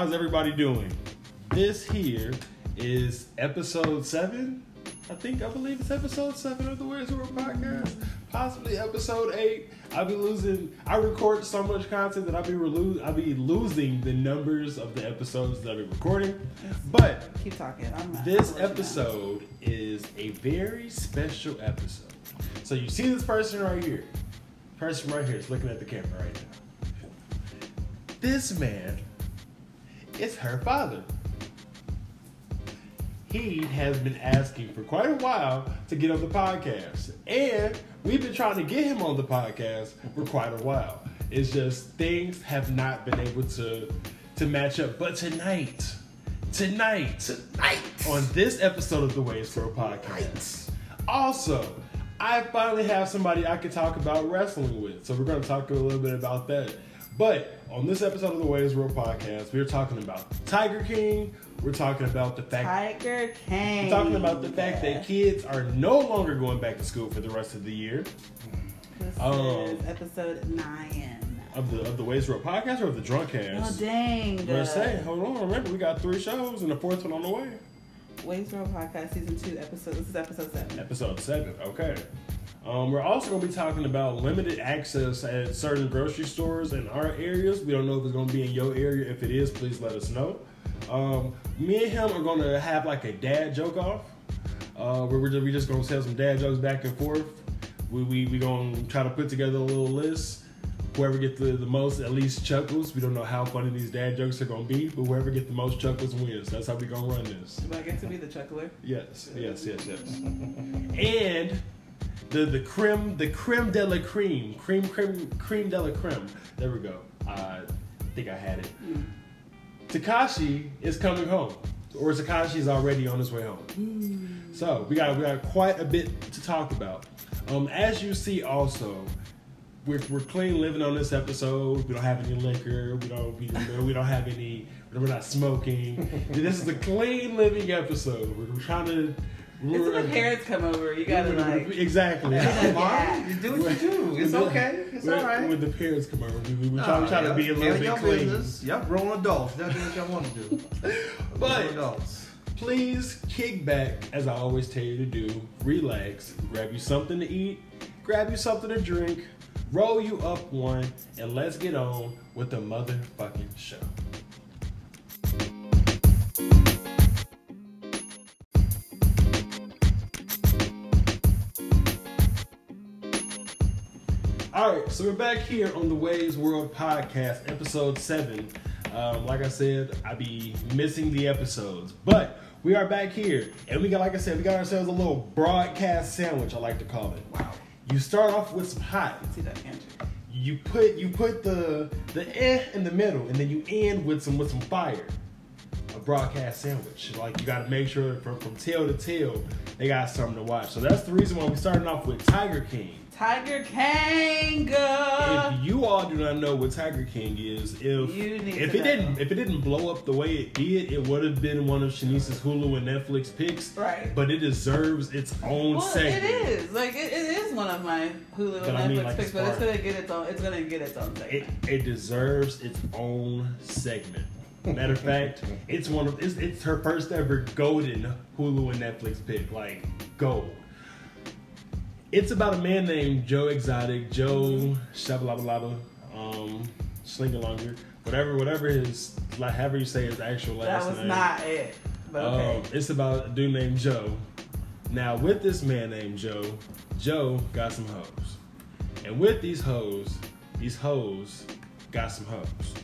How's everybody doing? This here is episode seven. I think I believe it's episode seven of the Wei's World podcast. Possibly episode eight. I'll be losing. I record so much content that I'll be relo- I'll be losing the numbers of the episodes that I'll be recording. But Keep talking. I'm not. this I'll let you know. episode is a very special episode. So you see this person right here. Person right here is looking at the camera right now. This man is her father. He has been asking for quite a while to get on the podcast. And we've been trying to get him on the podcast for quite a while. It's just things have not been able to to match up. But tonight, tonight, Tonight. on this episode of the Wei's World podcast. Also, I finally have somebody I can talk about wrestling with. So we're going to talk a little bit about that. But on this episode of the Wei's World podcast, we're talking about Tiger King. We're talking about the fact Tiger King. we're talking about the fact that kids are no longer going back to school for the rest of the year This Um, is episode nine. of the of the Ways Grow podcast or of the Drunk Oh dang! Gonna say, hold on, remember we got three shows and the fourth one on the way. Wei's World Podcast season two episode. This is episode seven. Episode seven. Okay. Um, we're also going to be talking about limited access at certain grocery stores in our areas. We don't know if it's going to be in your area. If it is, please let us know. Um, me and him are going to have like a dad joke off. Uh, where we're just, we just going to tell some dad jokes back and forth. We we we going to try to put together a little list. Whoever gets the, the most, at least chuckles. We don't know how funny these dad jokes are going to be, but whoever gets the most chuckles wins. That's how we going to run this. Do I get to be the chuckler? Yes, yes, yes, yes. and the the creme the creme de la creme cream cream cream de la creme. There we go. I think I had it. Tekashi is coming home, or Tekashi is already on his way home. So we got we got quite a bit to talk about. Um, as you see, also. We're, we're clean living on this episode. We don't have any liquor. We don't we, we don't have any. We're not smoking. this is a clean living episode. We're, we're trying to. It's we're- when the parents come over. You gotta like. exactly. Yeah. Mom, you do what you do. It's the- okay. It's all right. When the parents come over, we, we, we Nah, try, we try to be a little handle bit your clean. business. Y'all grown adults. Y'all do what y'all want to do. But- Grown adults. Please kick back, as I always tell you to do. Relax, grab you something to eat, grab you something to drink, roll you up one, and let's get on with the motherfucking show. All right, so we're back here on the Wei's World Podcast, episode seven. Um, like I said, I be missing the episodes, but we are back here, and we got, like I said, we got ourselves a little broadcast sandwich. I like to call it. Wow. You start off with some hot. See that Andrew? You put you put the the eh in the middle, and then you end with some with some fire. Broadcast sandwich. Like you got to make sure from from tail to tail, they got something to watch. So that's the reason why we starting off with Tiger King. Tiger King. uh, if you all do not know what Tiger King is, if if it didn't if it didn't blow up the way it did, it would have been one of Shanice's Hulu and Netflix picks. Right. But it deserves its own Well, segment. it is like it, it is one of my Hulu But and I mean, Netflix like, picks, but it's gonna get its own. It's gonna get its own It, segment. it deserves its own segment. Matter of fact, it's one of it's, it's her first ever golden Hulu and Netflix pick, like gold. It's about a man named Joe Exotic, Joe Shabalabalaba, um, Slingalonger, whatever, whatever his, like, however you say his actual last name. that was name. not it. But okay. Um, it's about a dude named Joe. Now, with this man named Joe, Joe got some hoes. And with these hoes, these hoes got some hoes.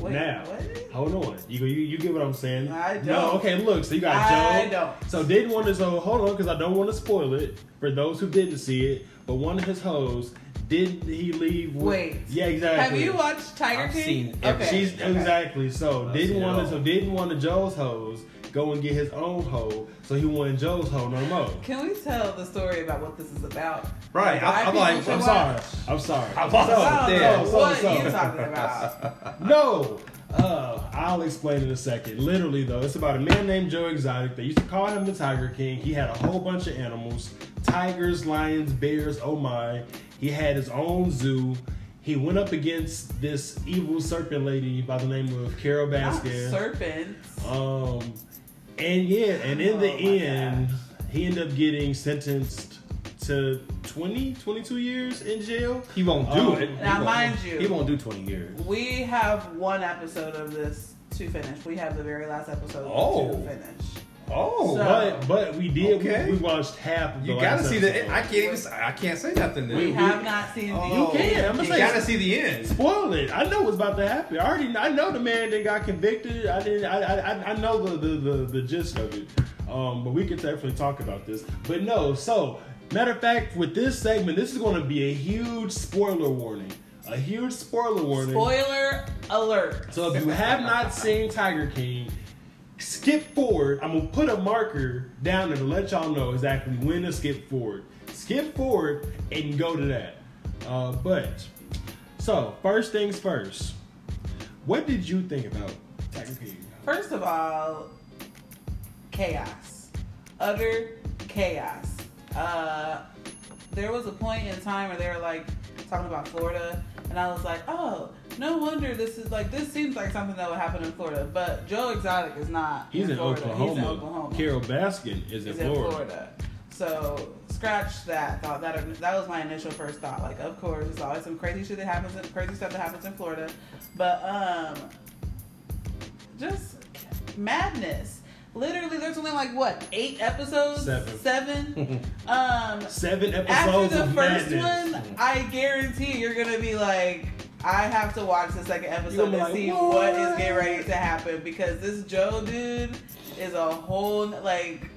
Wait, now, what? hold on. You, you you get what I'm saying? I No, don't. No, okay, look. So you got I Joe. don't. So didn't want his hoe. Hold on, because I don't want to spoil it for those who didn't see it. But one of his hoes did he leave? With, Wait. Yeah, exactly. Have you watched Tiger I've King? seen okay. She's okay. exactly so. I've didn't seen want to so didn't want to Joe's hoes go and get his own hoe, so he wanted Joe's hoe no more. Can we tell the story about what this is about? Right, I- I'm like- I'm watch? sorry. I'm sorry. I'm So, sorry. I don't there. know so, what so. you talking about. No. Uh, I'll explain in a second. Literally, though, it's about a man named Joe Exotic. They used to call him the Tiger King. He had a whole bunch of animals tigers, lions, bears, oh my. He had his own zoo. he went up against this evil serpent lady by the name of Carol Not Baskin. serpents. Um, and yeah, and in the Oh my end, he ended up getting sentenced to 20, 22 years in jail. He won't do Oh. it. Now, won't- mind you- he won't do twenty years. We have one episode of this to finish. We have the very last episode Oh. to finish. Oh, So- But but we did. Okay. We, we watched half. Of the you gotta last see episode. the. I can't even. I can't say nothing. Then. We We- have not seen Oh, the. can. I'm you gonna say- gotta see the end. Spoil it. I know what's about to happen. I already. I know the man that got convicted. I didn't. I. I. I know the the, the, the gist of it. Um, but we could definitely talk about this. But no. So matter of fact, with this segment, this is going to be a huge spoiler warning. A huge spoiler warning. Spoiler alert. So if you have not seen Tiger King, skip forward. I'm gonna put a marker down there to let y'all know exactly when to skip forward. Skip forward and go to that. Uh, but so first things first. What did you think about Tiger King? First of all, chaos. Utter chaos. Uh, there was a point in time where they were like talking about Florida, and I was like, oh, no wonder this is like this seems like something that would happen in Florida. But Joe Exotic is not. He's in, Florida. Oklahoma. He's in Oklahoma. Carol Baskin is in Florida. in Florida. So scratch that thought. That that was my initial first thought. Like, of course, there's always some crazy shit that happens, in, crazy stuff that happens in Florida, but um, just madness. Literally, there's only like what eight episodes? Seven. Seven. um, Seven episodes. after the first madness. one, I guarantee you're gonna be like, I have to watch the second episode gonna like, see what is "What?" getting ready to happen because this Joe dude is a whole like.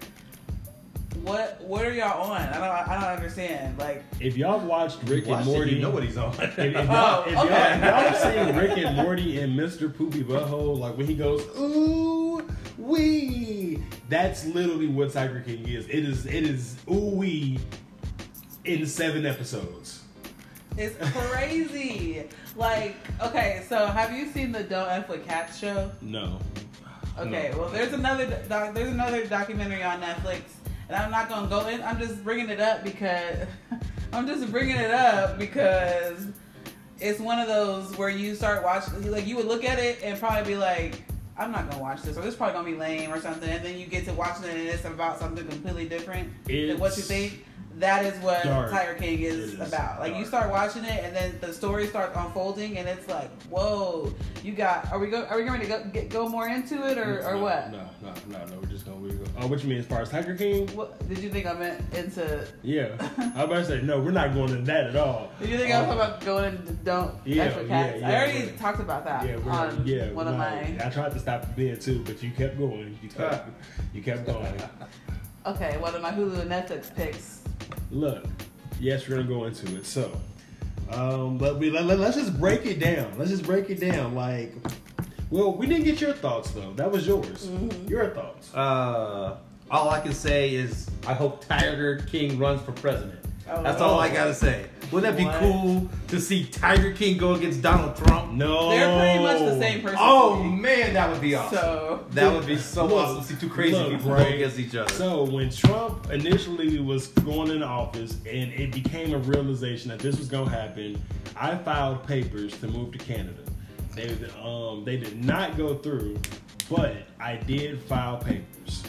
What what are y'all on? I don't I don't understand. Like If y'all watched Rick Watch and it, Morty, you know what he's on. If, if y'all, Oh, if, y'all, if y'all seen Rick and Morty and Mr. Poopy Butthole, like when he goes, ooh wee, that's literally what Tiger King is. It is it is ooh wee in seven episodes. it's crazy. Like okay, so have you seen the Don't F with Cats show? No. Okay, well, there's another doc, there's another documentary on Netflix, and I'm not gonna go in. I'm just bringing it up because I'm just bringing it up because it's one of those where you start watching, like you would look at it and probably be like, I'm not gonna watch this, or this is probably gonna be lame or something, and then you get to watching it and it's about something completely different than what you It's think. That is what dark. Tiger King is, is about. Like you start watching it, and then the story starts unfolding, and it's like, whoa, you got. Are we go? Are we going to go get, go more into it, or, or no, what? No, no, no, no. We're just gonna. We're gonna oh, what you mean as far as Tiger King? What did you think I meant into? Yeah, I was about to say no. We're not going into that at all. Did you think I was talking about going into don't Yeah, cats? yeah, I already talked about that Yeah, we're on yeah. one of my. I tried to stop being too, but you kept going. You kept, you kept going. Okay, one of my Hulu and Netflix picks. Look, yes, we're gonna go into it. So, um, but we let, let, us just break it down. Let's just break it down. Like, well, we didn't get your thoughts though. That was yours. Mhm. Your thoughts. Uh, all I can say is I hope Tiger King runs for president. Oh, That's all I gotta say. Wouldn't that be What? cool to see Tiger King go against Donald Trump? No, They're pretty much the same person. Oh man, that would be awesome. So that would be so Look, awesome to see two crazy look, people right. go against each other. So when Trump initially was going into office and it became a realization that this was gonna happen, I filed papers to move to Canada. They um they did not go through, but I did file papers.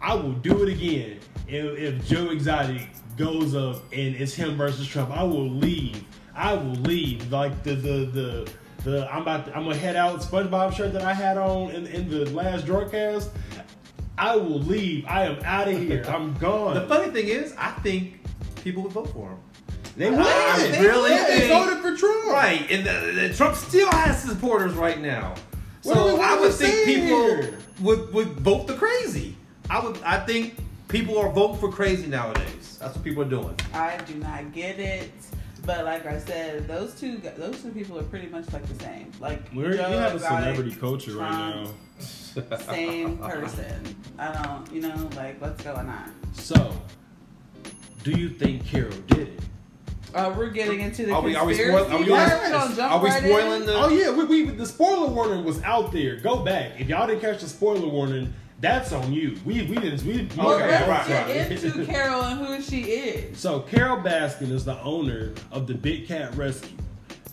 I will do it again if, if Joe Exotic goes up and it's him versus Trump. I will leave. I will leave. Like the the the. The, I'm about to, I'm gonna head out SpongeBob shirt that I had on in, in the last broadcast. I will leave. I am out of here. I'm gone. the funny thing is, I think people would vote for him. they I would. really Yeah, they voted for Trump. Right, and the, the, Trump still has supporters right now. What are we- So what I would think people here? would would vote the crazy. I would. I think people are voting for crazy nowadays. That's what people are doing. I do not get it. But like I said, those two those two people are pretty much like the same. Like We're, we have a celebrity culture right now. Same person. I don't, you know, like what's going on? So, do you think Carol did it? Uh, we're getting into the Are we- are we conspiracy. spoil- are we- yes. We're gonna Are we right spoiling in. the? Oh yeah, we, we the spoiler warning was out there. Go back if y'all didn't catch the spoiler warning. That's on you. We we didn't we. you Well, Okay, got let's right, get right. into Carol and who she is So Carol Baskin is the owner of the Big Cat Rescue.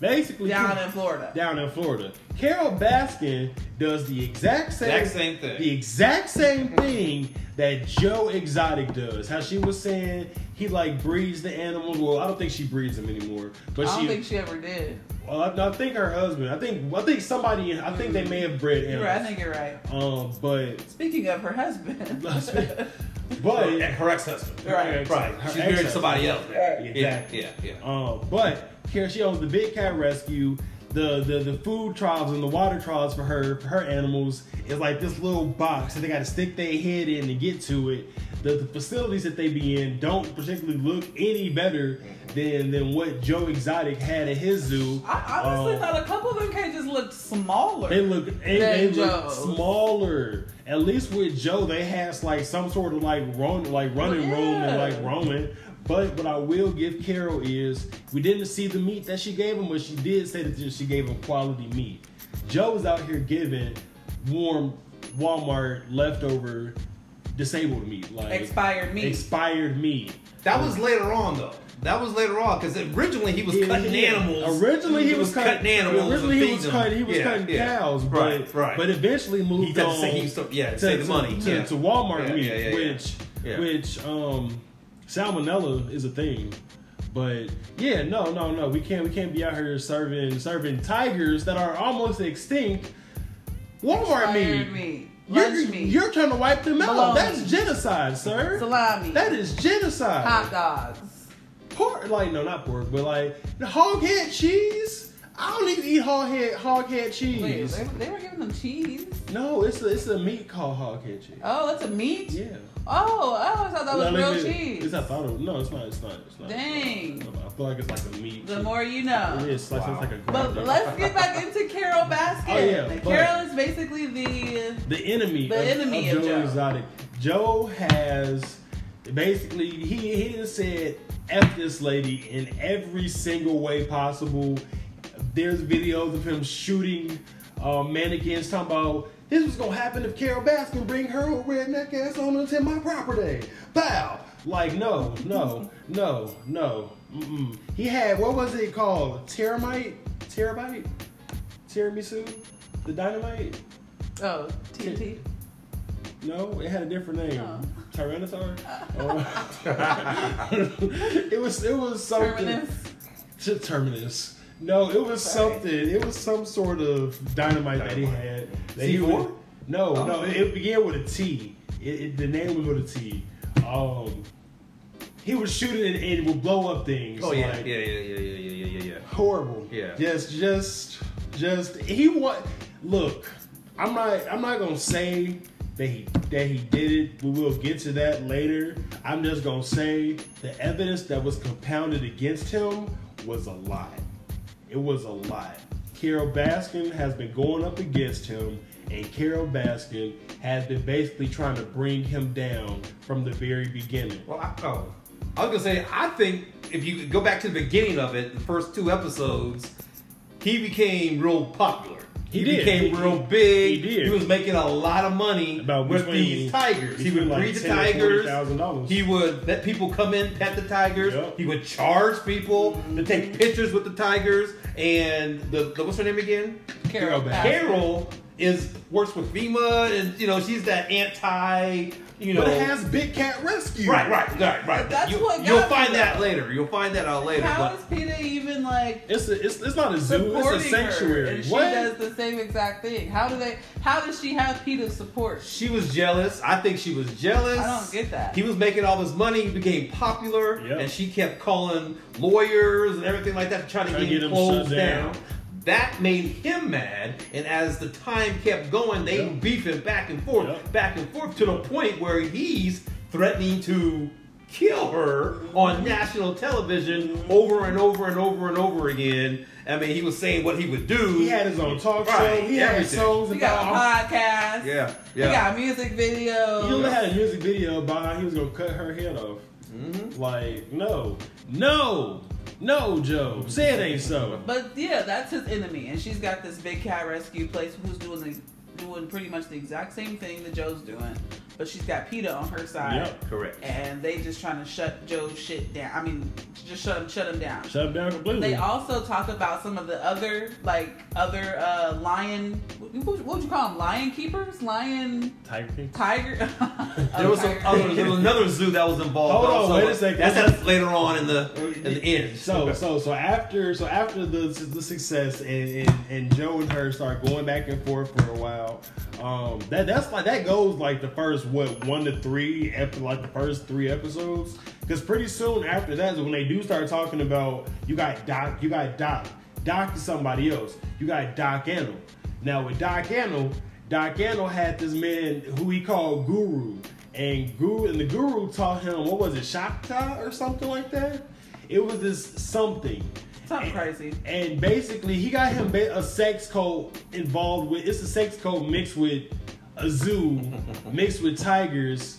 Basically, down in Florida. down in Florida. Carol Baskin does the exact same, Exact same thing. the exact same thing that Joe Exotic does. How she was saying he like breeds the animals. Well, I don't think she breeds them anymore, but I don't she. think she ever did. Well, I, I think her husband. I think. I think somebody. I think they may have bred You're right. I think you're right. Um, but Speaking of her husband, but her ex-husband. Right. Right. Her She's married to somebody else. Right. Exactly. Yeah, yeah, yeah. Um, but here she owns the Big Cat Rescue. The, the the food troughs and the water troughs for her for her animals is like this little box that they got to stick their head in to get to it. The, the facilities that they be in don't particularly look any better than than what Joe Exotic had at his zoo. I honestly Um, thought a couple of them cages looked smaller. They look they, they look smaller. At least with Joe, they has like some sort of like run like running room and like roaming. But what I will give Carol is we didn't see the meat that she gave him, but she did say that she gave him quality meat. Joe was out here giving warm Walmart leftover disabled meat, like Expired meat. expired meat. That was later on, though. That was later on because originally he was Yeah, cutting yeah. animals. Originally, he, was, cutting, animals. Originally, he was cutting. He was Yeah, cutting yeah. cows, but Right, right. but eventually moved He had to on. say he used to, yeah, to, save the money. to, yeah. to Walmart Yeah, meat, yeah, yeah, yeah. which Yeah. which um salmonella is a thing. But yeah, no, no, no, we can't we can't be out here serving serving tigers that are almost extinct. Walmart meat. meat. You're, Lunch meat. you're trying to wipe them out. Bologna. That's genocide, sir. salami. That is genocide. hot dogs. pork, like no, not pork, but like the hog head cheese. I don't even eat hog head hog head cheese. Wait, they, they were giving them cheese. No, it's a, it's a meat called hog head cheese. Oh, that's a meat. Yeah. Oh, I always thought that was No, real it- cheese. It's I thought no, it's not. It's not. It's not. Dang. I feel like it's like a meat. The cheese. more you know. is. Like, Wow. it's like a. But grinder. let's get back into Carol Baskin. Oh, yeah, Carol is basically the the enemy, The of, enemy of of Joe Joe. Exotic. Joe has basically he he didn't said f this lady in every single way possible. There's videos of him shooting uh, mannequins, talking about this was gonna happen if Carol Baskin bring her redneck ass on into my property. Bow. Like no, no, no, no. Mm-mm. He had what was it called? Terramite, terabyte, tiramisu, the dynamite. oh TNT. No, it had a different name. Oh. Tyrannosaur. Oh. it was it was something. Terminus. T- Terminus. No, it was something. It was some sort of dynamite that he had. That he C4? would- No, Oh. no, it, it began with a T. It, it, the name was with a T. Um, he was shooting it and it would blow up things. Oh yeah, like, yeah, yeah, yeah, yeah, yeah, yeah, yeah. horrible. Yeah. Just, just, just. He want. Look, I'm not. I'm not gonna say that he that he did it. We will get to that later. I'm just gonna say the evidence that was compounded against him was a lot. It was a lot. Carol Baskin has been going up against him, and Carol Baskin has been basically trying to bring him down from the very beginning. Well, I, oh, I was gonna say, I think if you go back to the beginning of it, the first two episodes, he became real popular. He did. became He- real big. he did. was making a lot of money About with between- these tigers. He between would like breed the 10 and tigers. He would let people come in, pet the tigers. Yep. He would charge people to take pictures with the tigers. And the, the what's her name again? Carol Carol Carol is works with FEMA, and you know she's that anti. You know, But it has Big Cat Rescue. Right, right, right, right. That's you, what got you'll me, find that later. You'll find that out later. How but is PETA even like It's a, it's, it's not a zoo. supporting It's a sanctuary. her? And she does the same exact thing. How do they? How does she have PETA support? she was jealous. I think she was jealous. I don't get that. He was making all this money. He became popular, Yep. and she kept calling lawyers and everything like that to try to Trying get, to him get him closed down. down. That made him mad, and as the time kept going, they Yep. were beefing back and forth, Yep. back and forth to the point where he's threatening to kill her on national television over and over and over and over again. I mean, he was saying what he would do. He had his own talk Right, show. He had everything. songs He got a about. podcast. yeah, He yeah. got music videos. He only had a music video about how he was gonna cut her head off. Mhm. Like, no, no, no, Joe. Say it ain't so. But yeah, that's his enemy, and she's got this big cat rescue place who's doing doing pretty much the exact same thing that Joe's doing, but she's got PETA on her side. Yep. Correct. And they just trying to shut Joe's shit down. I mean, just shut him, shut him down. Shut him down completely. They also talk about some of the other, like other uh, lion. What, what would you call them? Lion keepers? Lion Tiger King. tiger? There was, some other, there was another zoo that was involved. Hold on, wait a second. That's, that's later on in the in the end. So so so after so after the the success and, and, and Joe and her start going back and forth for a while, um that that's like that goes like the first what one to three after like the first three episodes? Because pretty soon after that when they do start talking about you got Doc you got Doc. Doc is somebody else. You got Doc Antle now with Doc Antle Doc Antle had this man who he called Guru. And Guru and the Guru taught him what was it Shakta or something like that? It was this something Something crazy. and basically he got him a sex code involved with it's a sex code mixed with a zoo mixed with tigers.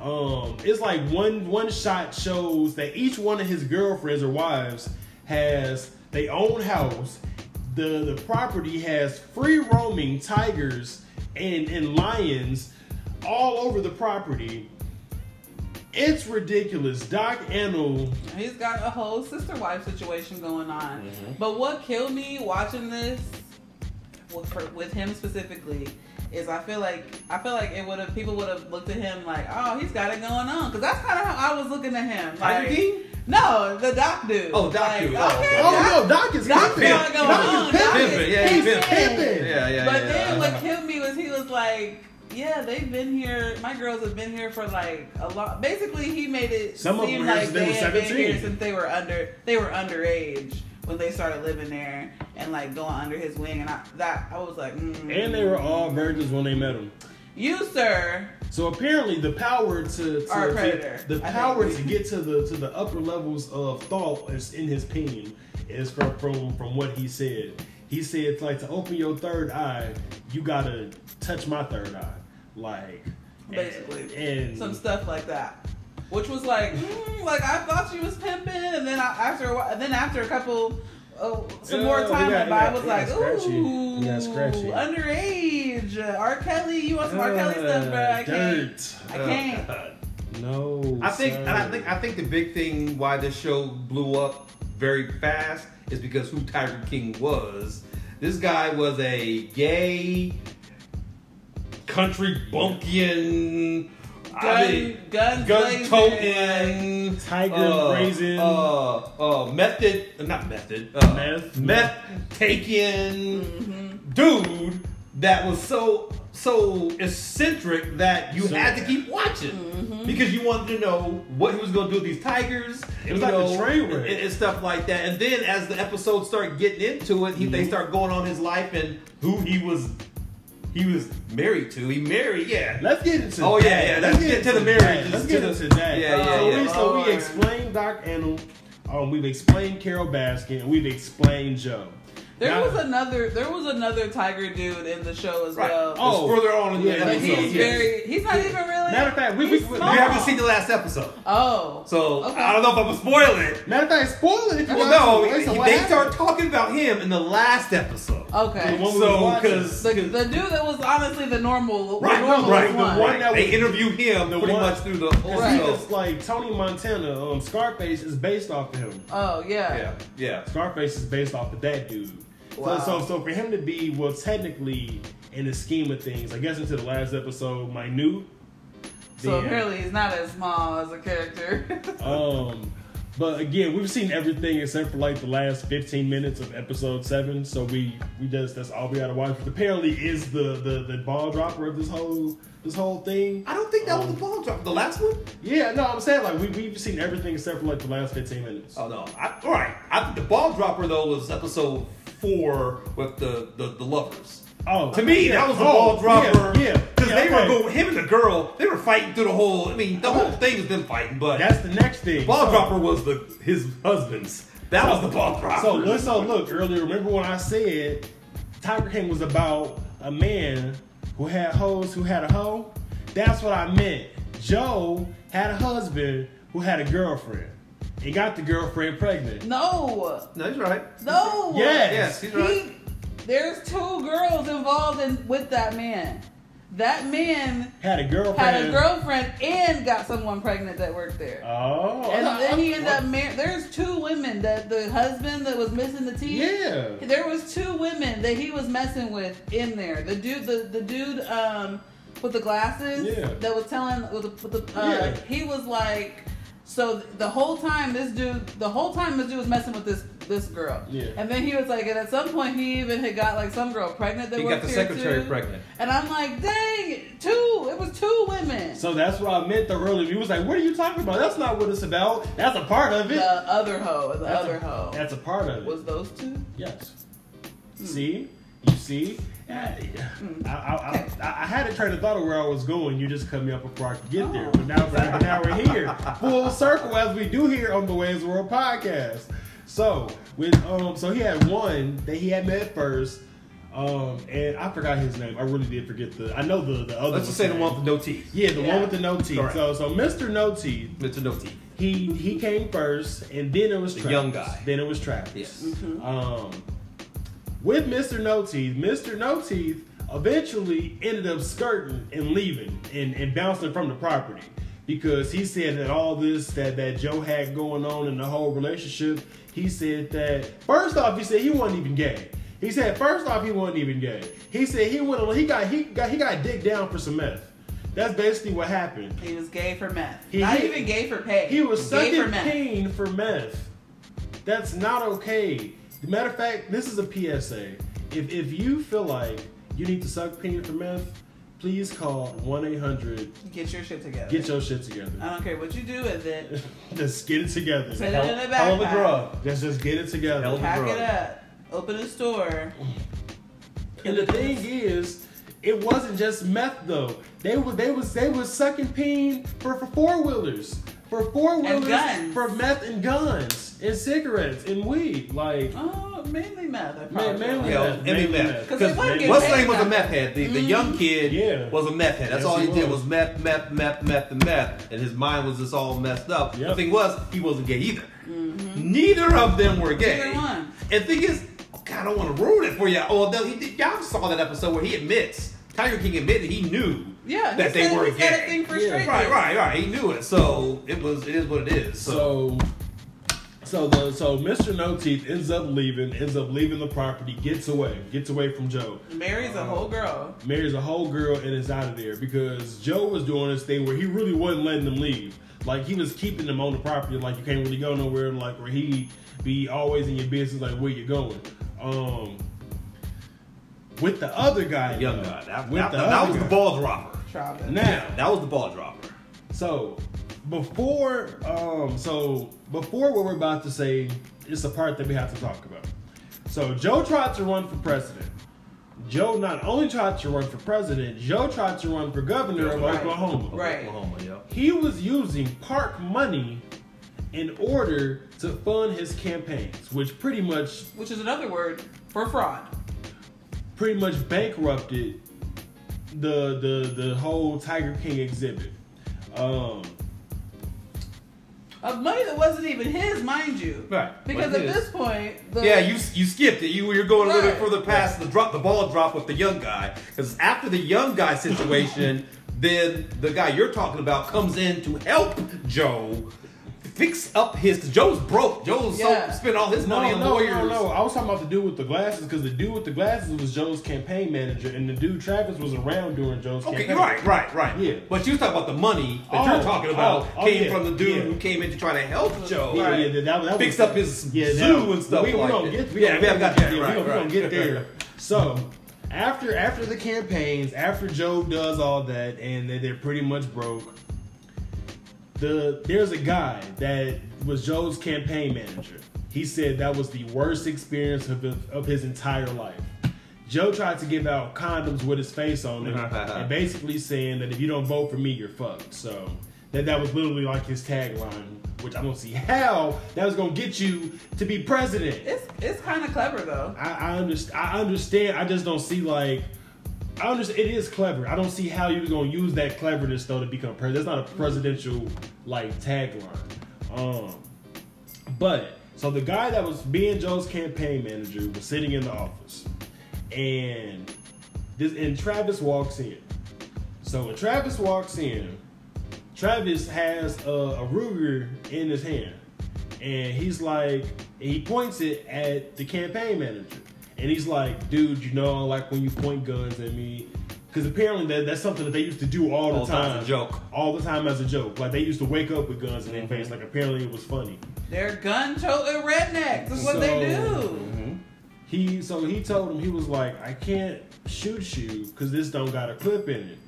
Um it's like one one shot shows that each one of his girlfriends or wives has their own house. The the property has free roaming tigers and and lions all over the property it's ridiculous doc Antle He's got a whole sister wife situation going on. Mm-hmm. But what killed me watching this with, for, with him specifically is I feel like I feel like it would have people would have looked at him like, oh, he's got it going on because that's kind of how I was looking at him. Tiger Like, No, the doc dude. Oh, Doc Like, dude. Oh, okay, okay. oh Doc- no doc is Doc's pimping. got it going Doc is pimping. Yeah, he's pimping. pimping. Yeah, yeah, But yeah. then what killed me was he was like, yeah, they've been here. My girls have been here for like a lot. Basically, he made it Some seem like they they had been here since they were under they were underage when they started living there and like going under his wing. And I that I was like, mm. And they were all virgins when they met him. you, sir. So apparently, the power to, to, to- predator, the power to get to the to the upper levels of thought is in his pen is from from from what he said. He said it's like to open your third eye, you gotta touch my third eye, like Basically. And, Some stuff like that. Which was like, mm, like I thought she was pimping, and then I, after a while, then after a couple, oh, some more Yeah, time it got- went by, I was like, scratchy. ooh, scratchy. underage, uh, R. Kelly, you want some R. Kelly stuff, bro? I can't, dirt. I can't. No, I think, sir. and I think, I think the big thing why this show blew up very fast is because who Tiger King was. This guy was a gay, country bumpkin, I Gun, mean, guns gun toting, Tiger uh, brazen. uh, uh, method, not method, uh, Meth. meth taking Mm-hmm. dude that was so so eccentric that you So- had to keep watching Mm-hmm. because you wanted to know what he was going to do with these tigers. It was you like a train wreck. and, and stuff like that. And then as the episodes start getting into it, he, they Mm-hmm. start going on his life and who he was he was married to. He married, yeah. Let's get into Oh, that. yeah, yeah, let's get to the marriage. Let's get into that. Yeah, yeah, so yeah. We, so we Lord. explained Doc Antle, um, we've explained Carol Baskin, and we've explained Joe. There Now- was another, there was another tiger dude in the show as Right. well. Oh, It's further on in the yeah, episode. he's yes. very, he's not even really. Matter of fact, we- he's we- we- haven't seen the last episode. Oh, So Okay. I don't know if I'm gonna spoil it. Matter of fact, spoil it if you Well, want no, to. Wait, so they happened? start talking about him in the last episode. okay. The one So, because The, the dude that was honestly the normal, Right, the normal right, the one. one that they was- interview him the pretty one- much through the whole Right. show. It's like Tony Montana, um, Scarface is based off of him. Oh yeah. Yeah, yeah. Scarface is based off of that dude. Wow. So, so, so for him to be, well, technically, in the scheme of things, I guess into the last episode, minute. So then- apparently he's not as small as a character. Um, but again, we've seen everything except for like the last 15 minutes of episode seven. So we we just that's all we gotta watch. But apparently, is the the the ball dropper of this whole this whole thing. I don't think that was Um, the ball drop. The last one? Yeah, no, I'm saying like we we've seen everything except for like the last 15 minutes. Oh no. I, all right. I think the ball dropper though was episode four with the the, the lovers. Oh, To me, yeah. that was the Oh, ball dropper. Yeah, yeah. Because Yeah, they okay. were going, him and the girl, they were fighting through the whole. I mean, the whole thing was them fighting, but That's the next thing. ball So- dropper was the his husband's. That was the ball dropper. So let's so look earlier. Remember when I said Tiger King was about a man who had hoes who had a hoe? That's what I meant. Joe had a husband who had a girlfriend. He got the girlfriend pregnant. no, No, he's right. no. Yes. Yes, he's He, right. There's two girls involved in with that man. That man Had a girlfriend. had a girlfriend and got someone pregnant that worked there. Oh. and I- then he ended up married. There's two women that the husband that was missing the teeth. Yeah. There was two women that he was messing with in there. The dude, the, the dude um, with the glasses Yeah. that was telling, with the, with the, uh, Yeah. he was like, so the whole time this dude, the whole time this dude was messing with this this girl. Yeah. And then he was like, and at some point he even had got like some girl pregnant that He got the secretary too. pregnant. And I'm like, dang, two. It was two women. So that's what I meant the earlier. He was like, "What are you talking about? That's not what it's about. That's a part of it. the other hoe, the that's other a, hoe, That's a part of it. was those two. yes. Hmm. See, you see. I, I, I, I, I had a train of thought of where I was going. You just cut me up before I could get there. Oh. But now, but now we're here, full circle as we do here on the Wei's World podcast. So with um, so he had one that he had met first, um, and I forgot his name. I really did forget the. I know the the other. Let's just say the one with the no teeth. Yeah, the Yeah. one with the no teeth. Correct. So so Mr. No Teeth, Mr. No teeth. he he came first, and then it was The Travis. young guy. Then it was Travis. Yes. Um, with Mr. No Teeth, Mr. No Teeth eventually ended up skirting and leaving and, and bouncing from the property because he said that all this that, that Joe had going on in the whole relationship, he said that first off, he said he wasn't even gay. He said first off he wasn't even gay. He said he went he got he got he got dick down for some meth. That's basically what happened. He was gay for meth. He- Not he- even gay for pay. He was gay sucking for pain for meth. That's not okay. Matter of fact, this is a PSA. If if you feel like you need to suck pain for meth, please call one eight hundred. Get your shit together. Get your shit together. I don't care what you do with it. just get it together. Put it Hell, in a hell of a backpack. drug. Just just get it together. Hell Pack drug. it up. Open a store. And the thing is, it wasn't just meth though. They were they was they was sucking pain for for four wheelers. For four wheelers, for meth and guns and cigarettes and weed. Like Oh, mainly meth. I Man, probably mainly Yeah, meth. I mainly meth. 'Cause they Because what's paid name was a meth head. The, the mm-hmm. young kid Yeah. was a meth head. That's Yes, all he, he did was. was meth, meth, meth, meth, and meth. And his mind was just all messed up. The thing was, he wasn't gay either. Mm-hmm. Neither of them were gay. One. And the thing is, okay, I don't want to ruin it for you. Oh, no, he did, y'all saw that episode where he admits, Tiger King admitted he knew Yeah, that they said were he's got a gay. thing for Yeah. Right, right, right. He knew it. So it was. It is what it is. So, So, so the so Mr. No Teeth ends up leaving, ends up leaving the property, gets away, gets away from Joe. Marries a whole girl. Marries a whole girl and is out of there because Joe was doing this thing where he really wasn't letting them leave. Like he was keeping them on the property, like you can't really go nowhere, like where he be always in your business, like where you going. Um, with the other guy, the young though, guy. That, with that, the that other was the guy. ball dropper. Travis. Now, That was the ball dropper. So before um so before what we're about to say, it's a part that we have to talk about. So Joe tried to run for president. Joe not only tried to run for president, Joe tried to run for governor of Right. Oklahoma. Right. Oklahoma, yeah. He was using park money in order to fund his campaigns, which pretty much Which is another word for fraud. pretty much bankrupted the the the whole Tiger King exhibit. Um Of money that wasn't even his, mind you. Right. Because at is. this point, the, Yeah, you you skipped it. You you're going a little bit further past the drop, the ball drop with the young guy. Because after the young guy situation, then the guy you're talking about comes in to help Joe fix up his. Joe's broke. Joe's Yeah. so, spent all his money on no, lawyers. No, no, I was talking about the dude with the glasses because the dude with the glasses was Joe's campaign manager, and the dude Travis was around during Joe's Okay, campaign. right, right, right. Yeah. But you was talking about the money that Oh, you're talking oh, about oh, oh, came yeah, from the dude yeah. who came in to try to help Joe. Yeah, Right. yeah, that, that, Fixed was, up his yeah, zoo and stuff We, we like gonna get, we Yeah, gonna, we haven't got there. yeah, Right, we gonna, right. we gonna get there. So after after the campaigns, after Joe does all that, and they're pretty much broke. The there's a guy that was Joe's campaign manager. He said that was the worst experience of his, of his entire life. Joe tried to give out condoms with his face on them, and basically saying that if you don't vote for me, you're fucked. So that that was literally like his tagline, which I don't see how that was gonna get you to be president. it's it's kind of clever though. I, I understand. I understand. I just don't see like. I understand. It is clever. I don't see how you're gonna use that cleverness though to become president. That's not a presidential like tagline. Um, but so the guy that was being Joe's campaign manager was sitting in the office, and this and Travis walks in. So when Travis walks in, Travis has a, a Ruger in his hand, and he's like, he points it at the campaign manager, and he's like, "Dude, you know, like when you point guns at me." Because apparently that, that's something that they used to do all the All time time. as a joke. All the time as a joke. Like they used to wake up with guns in Mm-hmm. their face. Like apparently it was funny. They're gun toting rednecks. That's what they So- do. He so he told him he was like, I can't shoot you because this don't got a clip in it.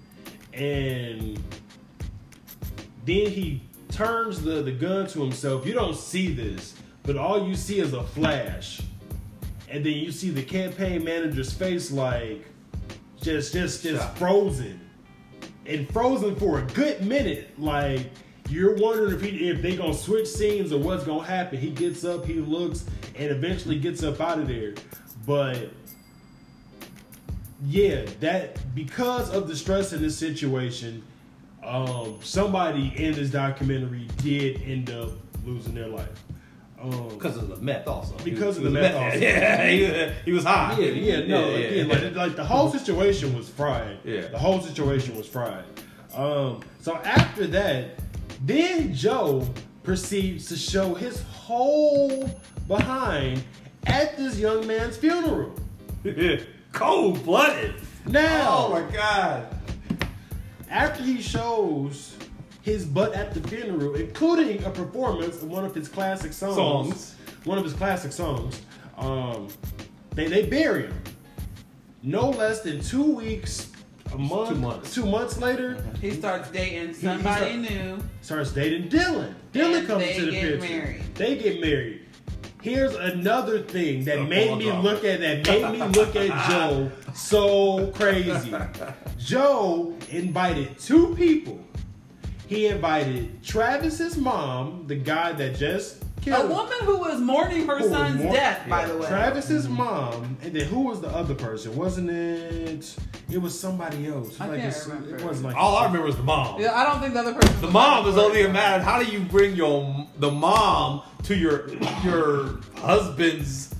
And then he turns the, the gun to himself. You don't see this, but all you see is a flash. And then you see the campaign manager's face like just just just Shocked. frozen. And frozen for a good minute. Like you're wondering if he if they gonna switch scenes or what's gonna happen. He gets up, he looks, and eventually gets up out of there. But yeah, that because of the stress in this situation, um, somebody in this documentary did end up losing their life. Um, Because of the meth, also. Because He of the he was meth also. Yeah, he, he was high. yeah, yeah, no, Yeah, yeah. again, like, like the whole situation was fried. Yeah. the whole situation was fried. Um, so after that, then Joe proceeds to show his whole behind at this young man's funeral. Cold blooded. Now, Oh my god. after he shows his butt at the funeral, including a performance of one of his classic songs, Songs. one of his classic songs, um, they they bury him. No less than two weeks, a month, Two months. two months later, He starts dating he somebody start- new. starts dating Dylan. Dylan And comes to the get picture. married. They get married. Here's another thing that The made me drama. look at that made me look at Joe so crazy. Joe invited two people. He invited Travis's mom, the guy that just A killed woman who was mourning her son's mourn- death, by the way. Travis's mm-hmm. mom, and then who was the other person? Wasn't it? It was somebody else. I like can't it's- remember. It wasn't like All I remember was the mom. Yeah, I don't think the other person. The mom is only a matter. How do you bring your the mom to your your husband's?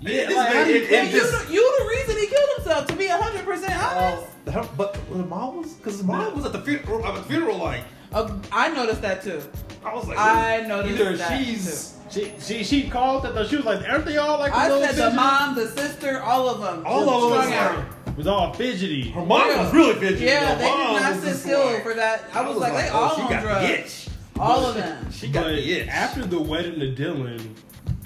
Yeah, This like, man- you- it- it you, just- the, you the reason he killed himself. To be hundred percent oh, honest. Oh, her- but the mom was because the mom was at the funeral. At the funeral, like Uh, I noticed that too. I was like, I noticed either that, she's She, she she called that though. She was like, aren't they all like a I little said the mom, the sister, all of them. All of them was strung out. like- was all fidgety. her mom Yeah. was really fidgety. Yeah, Her they did mom not sit still like- for that. I was, like, they oh, all she on got drugs. the itch. All of them. She got But the itch. after the wedding to Dylan,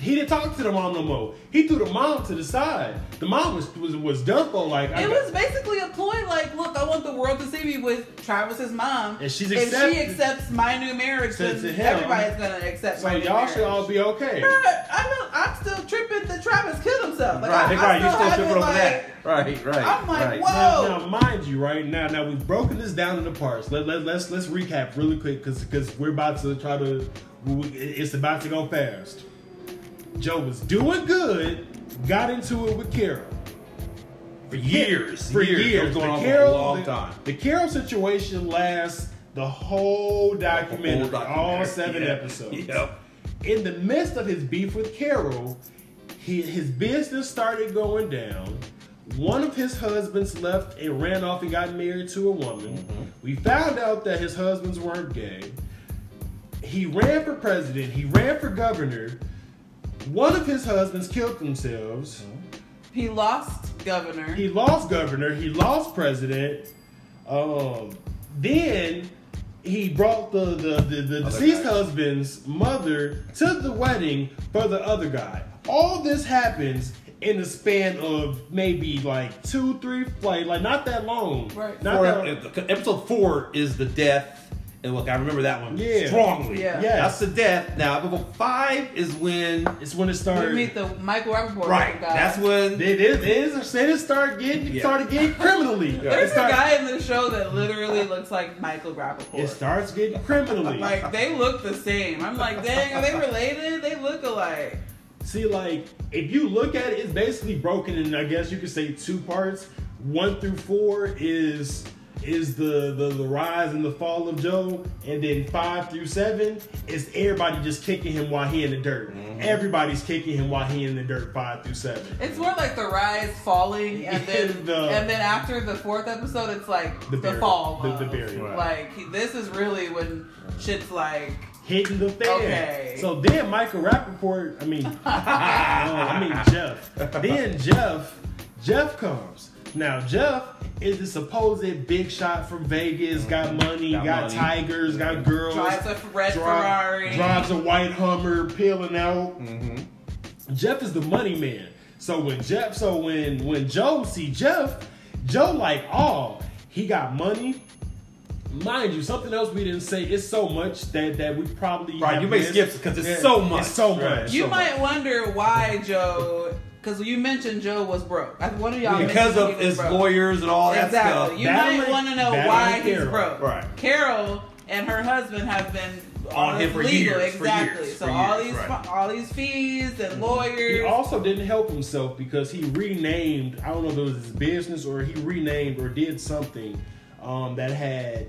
he didn't talk to the mom no more. He threw the mom to the side. The mom was was was done for like I It was basically a ploy, like, look, I want the world to see me with Travis's mom. And she's if she accepts my new marriage, then to him, everybody's gonna accept so my y'all marriage. should all be okay. But I know I'm still tripping that Travis killed himself. Like, right, I, I right. You still still tripping over like, that? Right, right. I'm like, right. what? Now, Whoa. now, mind you, right now, now we've broken this down into parts. Let, let, let's let's recap really quick because because we're about to try to. It's about to go fast. Joe was doing good, got into it with Carol. For years, for years, years. Going the on Carol, for a long the, time. The Carol situation lasts the whole documentary, whole all seven yeah. episodes. Yep. In the midst of his beef with Carol, he, his business started going down. One of his husbands left and ran off and got married to a woman. Mm-hmm. We found out that his husbands weren't gay. He ran for president. He ran for governor. One of his husbands killed themselves. He lost governor. He lost governor. He lost president. Um, then he brought the the, the, the deceased guy. husband's mother to the wedding for the other guy. All this happens in the span of maybe like two, three, like like not that long. Right. Not Four, that, uh, episode four is the death, and look, I remember that one Yeah. strongly. Yeah. Yeah. that's the death. Now, episode five is when it's when it we started. meet the Michael Rapaport right. guy. That's when It is. It is. It is start getting. It Yeah. started getting criminally. There's it, a start- guy in the show that literally looks like Michael Rapaport. it starts getting criminally. Like they look the same. I'm like, dang, are they related? They look alike. See, like, if you look at it, it's basically broken in, I guess you could say, two parts. One through four is is the, the the rise and the fall of Joe, and then five through seven is everybody just kicking him while he in the dirt. Mm-hmm. Everybody's kicking him while he in the dirt. Five through seven. It's more like the rise falling, and then The- and then after the fourth episode, it's like The the, burial. fall. The- the burial. Right. Like he- this is really when shit's like hitting the fan. Okay. So then Michael Rapaport, I mean, oh, I mean Jeff. Then Jeff, Jeff comes. Now Jeff is the supposed big shot from Vegas, got money, got, Got money. tigers, got girls. drives a red dri- Ferrari. Drives a white Hummer, peeling out. Mm-hmm. Jeff is the money man. So when Jeff, so when when Joe see Jeff, Joe like, oh, he got money. Mind you, something else we didn't say. It's so much that that we probably Right, have you may missed. skip 'cause it's Yeah, so much. It's so Right. much. You so might much. wonder why Joe, because you mentioned Joe was broke. I- One of y'all Because of his broke. lawyers and all that Exactly. stuff. You Battling- might want to know battling why he's Carol. broke. Right. Carol and her husband have been On all him for legal, years, for exactly. years, so for all years, these right. all these fees and lawyers. He also didn't help himself because he renamed. I don't know if it was his business or he renamed or did something um, that had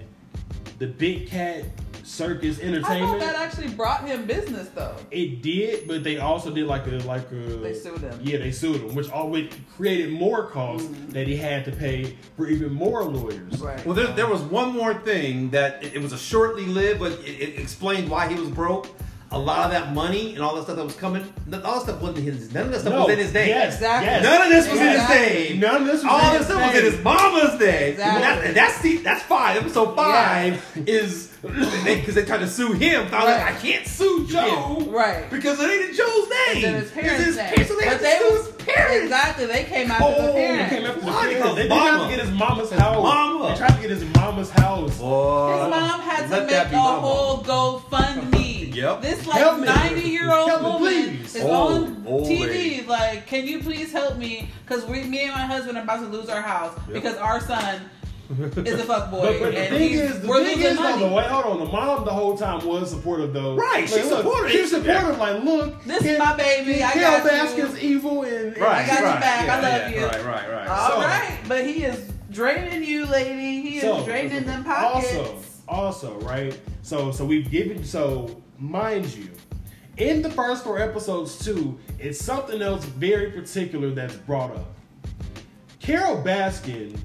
the Big Cat Circus entertainment. I thought that actually brought him business though. It did, but they also did like a like a. They sued him. Yeah, they sued him, which always created more costs mm-hmm. that he had to pay for even more lawyers. Right. Well, there, there was one more thing that it, it was a shortly lived, but it, it explained why he was broke. A lot of that money and all that stuff that was coming, all that stuff wasn't his. None of that stuff No, was in his name. yes, Exactly. yes. None of this was Exactly. in his name. None of this was All in this his stuff was in his mama's name. Exactly. That, and that's see, that's five. Episode five is because they, tried to sue him. Found out Right. I can't sue Joe Right. because it ain't in Joe's name. It's in his parents' his name. parents, so they But they sue was- his parents. Exactly. They came after Oh, the they parents. They came after the parents. They, they Mama. tried to get his mama's house. Mama. They tried to get his mama's house. Boy, His mom had to let make a be mama. whole GoFundMe. Yep. This Help like me. ninety year old Help me, woman please. is Old- on oh, old TV. lady. Like, can you please help me? Because we, me and my husband are about to lose our house Yep. because our son is a fuck boy, But, but the and thing is, the thing losing is, though, the way, hold on, the mom the whole time was supportive though. Right, Like, she's look, supportive. She's supportive. Like, look, This is my baby. I Carol got you. Baskin's evil and and- Right, I got your right, back. I love yeah, you. Right, right, right. All So- right, but he is draining you, lady. He is So, draining them pockets. Also, also, right? So, so we've given. So, mind you, in the first four episodes too, it's something else very particular that's brought up. Carole Baskin.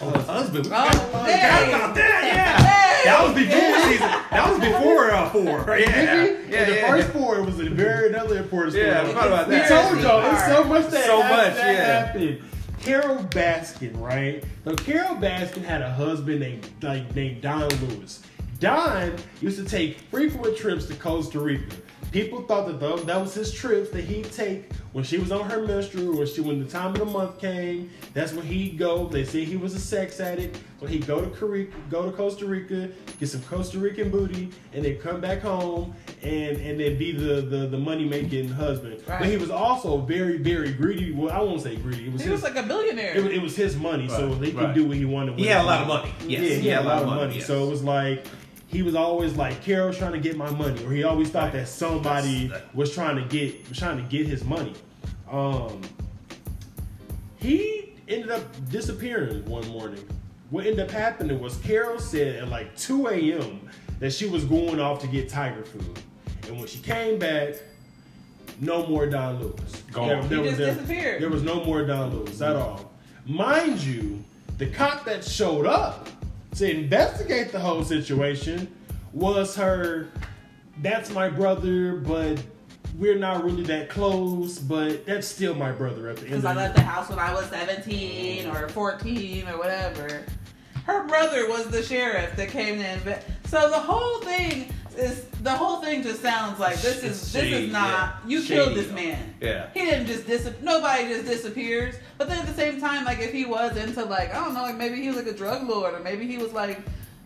Oh, the husband. We Oh, forgot, we hey. about that. Yeah. Hey. That was before season. That was before uh, four. Yeah. Did Yeah. in the yeah. first four, it was a very another important story. Yeah, I forgot about We that. told y'all there's so much that So happened, much, that yeah. happened. Carole Baskin, right? So Carole Baskin had a husband named like named Don Lewis. Don used to take frequent trips to Costa Rica. People thought that tho- that was his trips that he'd take when she was on her menstrual, when she when the time of the month came. That's when he'd go. They say he was a sex addict, so he'd go to Costa go to Costa Rica, get some Costa Rican booty, and then come back home and and then be the the, the money making husband. But he was also very very greedy. Well, I won't say greedy. It was He his, was like a billionaire. it, was- it was his money, so he could right. do what he wanted. with He had a lot of money. Yes, yeah, he, had, a lot of money. yes. So it was like he was always like Carol's trying to get my money, or he always thought Right. that somebody That's- was trying to get was trying to get his money. Um, he ended up disappearing one morning. What ended up happening was Carol said at like 2 a.m. that she was going off to get tiger food, and when she came back, no more Don Lewis. Gone. He just disappeared. There was no more Don Lewis at all. Mind you, the cop that showed up to investigate the whole situation was her. That's my brother, but we're not really that close. But that's still my brother at the end. Because I left the house when I was 17 or 14 or whatever. Her brother was the sheriff that came to inve- So the whole thing is the whole thing just sounds like this is It's this shady, is not yeah. you Shady, killed this man. Yeah. He didn't just dis nobody just disappears. But then at the same time, like if he was into like I don't know, like maybe he was like a drug lord or maybe he was like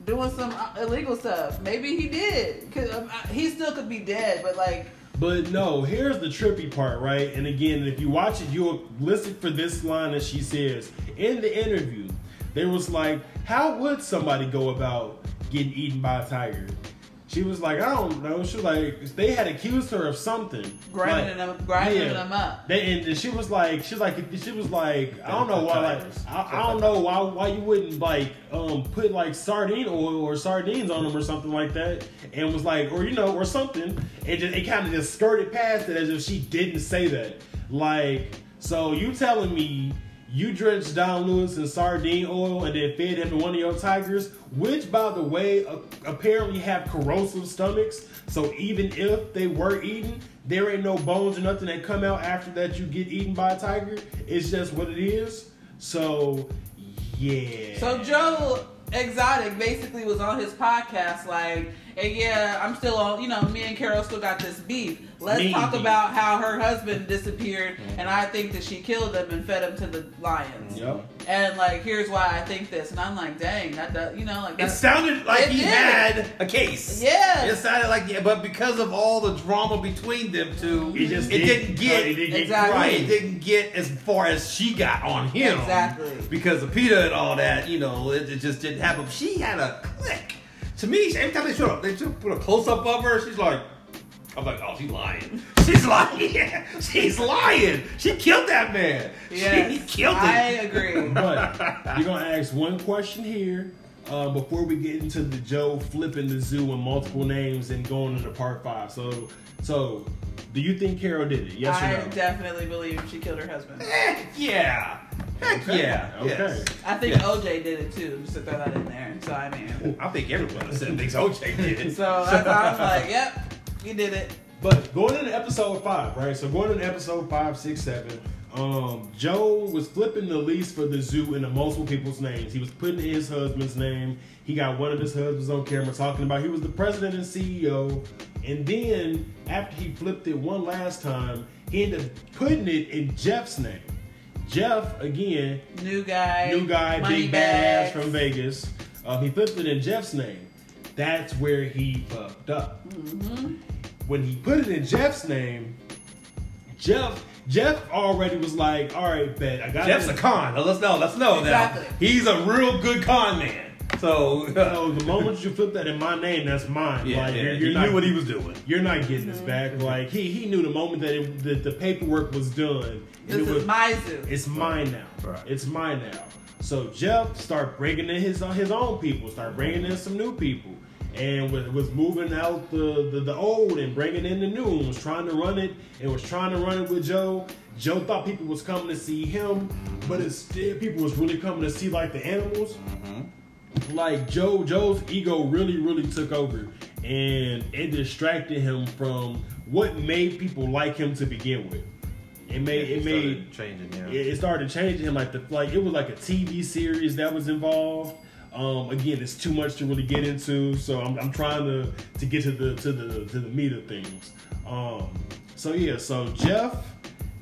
doing some uh, illegal stuff. Maybe he did. 'Cause, um, I- he still could be dead, but like But no, here's the trippy part, right? And again, if you watch it, you'll listen for this line that she says in the interview. There was like, how would somebody go about getting eaten by a tiger? She was like, I don't know. She was like, they had accused her of something. grinding Like, them, grinding yeah. them up. They and she was like, she was like, she was like, I don't know why, like, Tires. I, I don't know why, why you wouldn't like, um, put like sardine oil or sardines on them or something like that, and was like, or you know, or something, and just it kind of just skirted past it as if she didn't say that. Like, so you telling me you drenched Don Lewis in sardine oil and then fed him to one of your tigers, which, by the way, uh, apparently have corrosive stomachs. So even if they were eaten, there ain't no bones or nothing that come out after that you get eaten by a tiger. It's just what it is. So, yeah. So Joe Exotic basically was on his podcast like, and yeah, I'm still on. You know, me and Carol still got this beef. Let's Mean talk about how her husband disappeared, and I think that she killed him and fed him to the lions. Yep. And like, here's why I think this, and I'm like, dang, that does, you know, like It sounded like It he did. had a case. Yeah. It sounded like yeah, but because of all the drama between them two, It just it did- didn't get uh, it didn't get Exactly. right. It didn't get as far as she got on him. Exactly. Because of Peter and all that, you know, it, it just didn't happen. She had a click. To me, every time they showed up, they just put a close up of her. She's like, I'm like, oh, she's lying. She's lying. She's lying. She killed that man. yes, She killed it. I agree. But you're gonna ask one question here uh, before we get into the Joe flipping the zoo and multiple names and going into part five. So, so do you think Carol did it? Yes I or no? I definitely believe she killed her husband. Heck yeah. Heck Okay. yeah. Okay. Yes. I think Yes. OJ did it too, just to throw that in there. So I mean, I think everyone that said thinks OJ did it. so that's why I was like, yep, he did it. But going into episode five, right? So going into episode five, six, seven, um, Joe was flipping the lease for the zoo into multiple people's names. He was putting his husband's name. He got one of his husbands on camera talking about he was the president and CEO. And then after he flipped it one last time, he ended up putting it in Jeff's name. Jeff, again, New guy, new guy, money big badass from Vegas. Um, he flipped it in Jeff's name. That's where he fucked up. Mm-hmm. When he put it in Jeff's name, Jeff Jeff already was like, "All right, bet I got Jeff's a con. Now, Let's know. Let's know Exactly. now. He's a real good con man. So So the moment you flip that in my name, that's mine. yeah, like, yeah, you're, you're he not, knew what he was doing. You're not getting this back. Like he he knew the moment that, it, that the paperwork was done. This it is was, my zoo. It's mine now. Right. It's mine now. So Jeff start bringing in his his own people, start bringing in some new people, and was, was moving out the, the the old and bringing in the new. And was trying to run it and was trying to run it with Joe. Joe thought people was coming to see him, but instead people was really coming to see like the animals. Mm-hmm. Like Joe, Joe's ego really, really took over, and it distracted him from what made people like him to begin with. It made it made changing. Yeah. it, it started changing him like the like it was like a TV series that was involved. Um, again, it's too much to really get into, so I'm, I'm trying to to get to the to the to the meat of things. Um, so yeah, so Jeff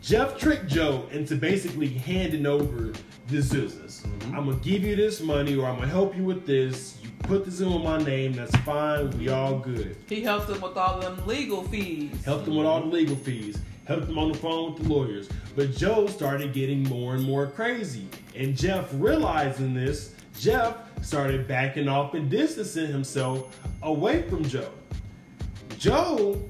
Jeff tricked Joe into basically handing over this business. I'm gonna give you this money, or I'm gonna help you with this. You put this in with my name. That's fine. We all good. He helped him with all them legal fees. Helped him with all the legal fees. Helped him on the phone with the lawyers. But Joe started getting more and more crazy. And Jeff, realizing this, Jeff started backing off and distancing himself away from Joe. Joe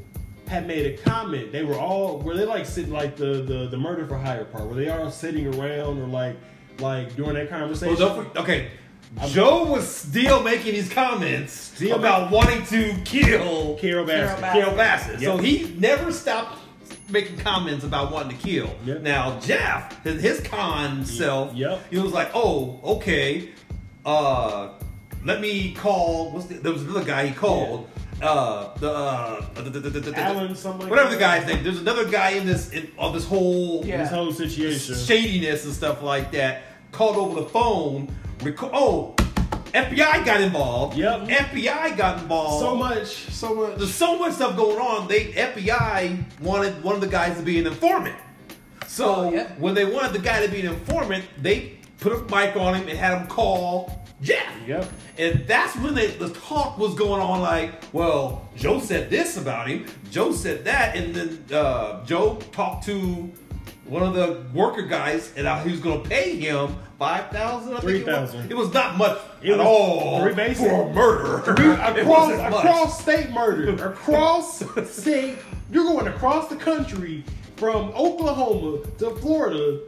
had made a comment. They were all were they like sitting like the the, the murder for hire part? where they all sitting around or like like during that Well, conversation? don't for- okay. Joe was still making these comments about wanting to kill Carole Baskin. Carol Carol Bassett. So he never stopped making comments about wanting to kill. Yep. Now Jeff, his, his con self, Yep. he was like, "Oh, okay, uh, let me call." What's the, there was another guy he called. Uh, the, uh, the, the, the, the, the- Allen, something like whatever that. the guy's name. There's another guy in this in, of this whole Yeah. This whole situation. shadiness and stuff like that. Called over the phone. Reco- oh, FBI got involved. Yep. FBI got involved. So much, so much. There's so much stuff going on. They FBI wanted one of the guys to be an informant. So Oh, yep. when they wanted the guy to be an informant, they put a mic on him and had him call Jeff. Yep. And that's when they, the talk was going on. Like, well, Joe said this about him. Joe said that, and then uh, Joe talked to one of the worker guys, and I- he was going to pay him five thousand. Three thousand. It was not much It at was all three basic. for a murder. It across across state murder, across state. You're going across the country from Oklahoma to Florida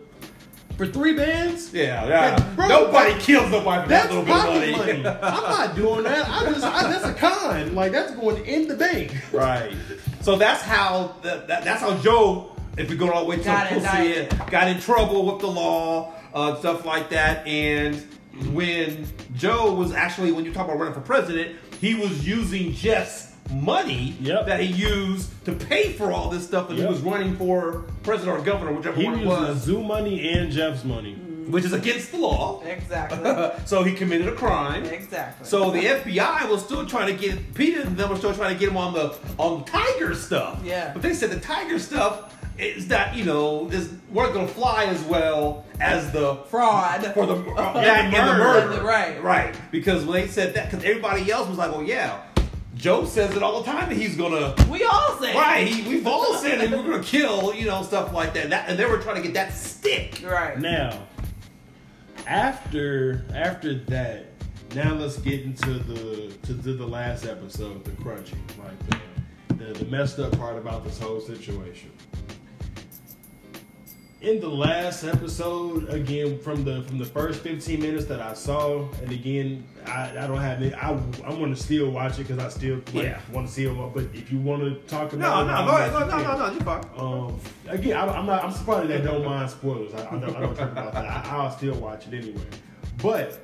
for three bands. Yeah, yeah. Bro, Nobody that- kills nobody for that That's little bit pocket money. money. I'm not doing that. I just I, that's a con. Like that's going in the bank. Right. So that's how that, that, that's how Joe, if we go all the way to Got pussy, indicted. got in trouble with the law, uh, stuff like that. And when Joe was actually, when you talk about running for president, he was using Jeff's money Yep. that he used to pay for all this stuff, and Yep. he was running for president or governor, whichever He one it was was, Zoo money and Jeff's money. which is against the law. Exactly. so he committed a crime. exactly. So the FBI was still trying to get Peter and them were still trying to get him on the on the Tiger stuff. Yeah. But they said the Tiger stuff is that you know is weren't gonna fly as well as the fraud. for the that and the murder. murder. Right. Right. Because when they said that, because everybody else was like, well, yeah. Joe says it all the time that he's gonna we all say. right. He, we've all said that we're gonna kill, you know, stuff like that. And, that. and they were trying to get that stick. Right. Now, after after that, now let's get into the to, to the last episode, the crunchy, like the, the the messed up part about this whole situation. In the last episode, again from the from the first fifteen minutes that I saw, and again I, I don't have it. I I'm gonna still watch it because I still like, Yeah. want to see it. But if you want to talk about no, it, go ahead. No, no, no, no, you're fine. um, again, I, I'm not. I'm surprised they don't mind spoilers. I, I don't. I don't about that. I, I'll still watch it anyway. But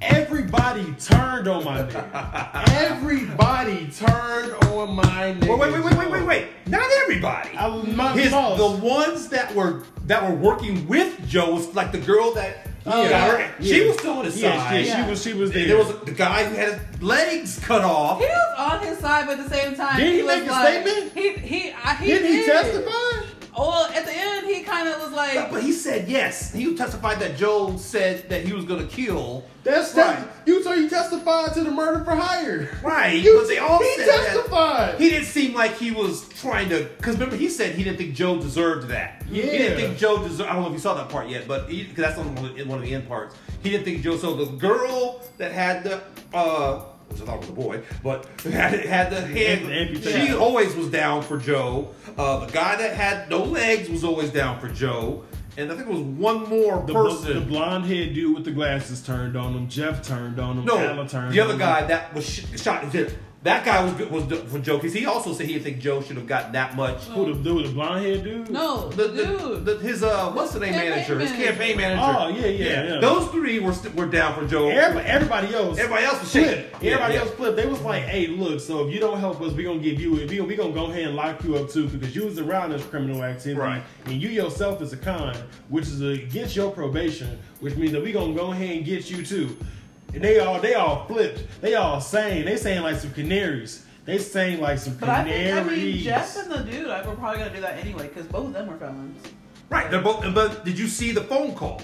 everybody turned on my nigga. Everybody turned on my nigga. Wait, wait, wait, wait, wait, wait, wait. Not everybody. I, my His, boss. the ones that were that were working with Joe was like the girl that Oh, got yeah. she was still on his yeah, side. yeah, she was. She was there. There was the guy who had his legs cut off. He was on his side, but at the same time, Did he was make a like, statement? He he I, he Didn't he testify? Well, at the end, he kind of was But- like, But he said yes. He testified that Joe said that he was going to kill. That's Right. right. You so you testified to the murder for hire. Right. You, but they all he said that. testified. He didn't seem like he was trying to. Because remember, he said he didn't think Joe deserved that. Yeah. He didn't think Joe deserved. I don't know if you saw that part yet, but because that's on one of, the, one of the end parts. He didn't think Joe. So the girl that had the. uh which I thought was a boy, but had, had the head. Amputation. She always was down for Joe. Uh, the guy that had no legs was always down for Joe. And I think it was one more the, person. the blonde head dude with the glasses turned on him. Jeff turned on him. No, turned the other him. guy that was sh- shot. he said- That guy was good- was good for Joe because he also said he didn't think Joe should have gotten that much. Who the dude, the blonde haired dude? no, The, the, dude. the- his uh, what's the name Campaign manager? His campaign manager. Oh, yeah, yeah, yeah. Those three were st- were down for Joe. Everybody, everybody else. Everybody else was shaking. flipped. Yeah, Everybody yeah. else flipped. They was like, "Hey, look. So if you don't help us, we gonna give you. We gonna, we gonna go ahead and lock you up too because you was around this criminal activity, Right. and you yourself is a con, which is against your probation, which means that we gonna go ahead and get you too." And they all they all flipped. They all saying they saying like some canaries. They saying like some but I think, I canaries. mean, Jeff and the dude, I, we're probably gonna do that anyway because both of them were felons. Right. They're both. But did you see the phone call?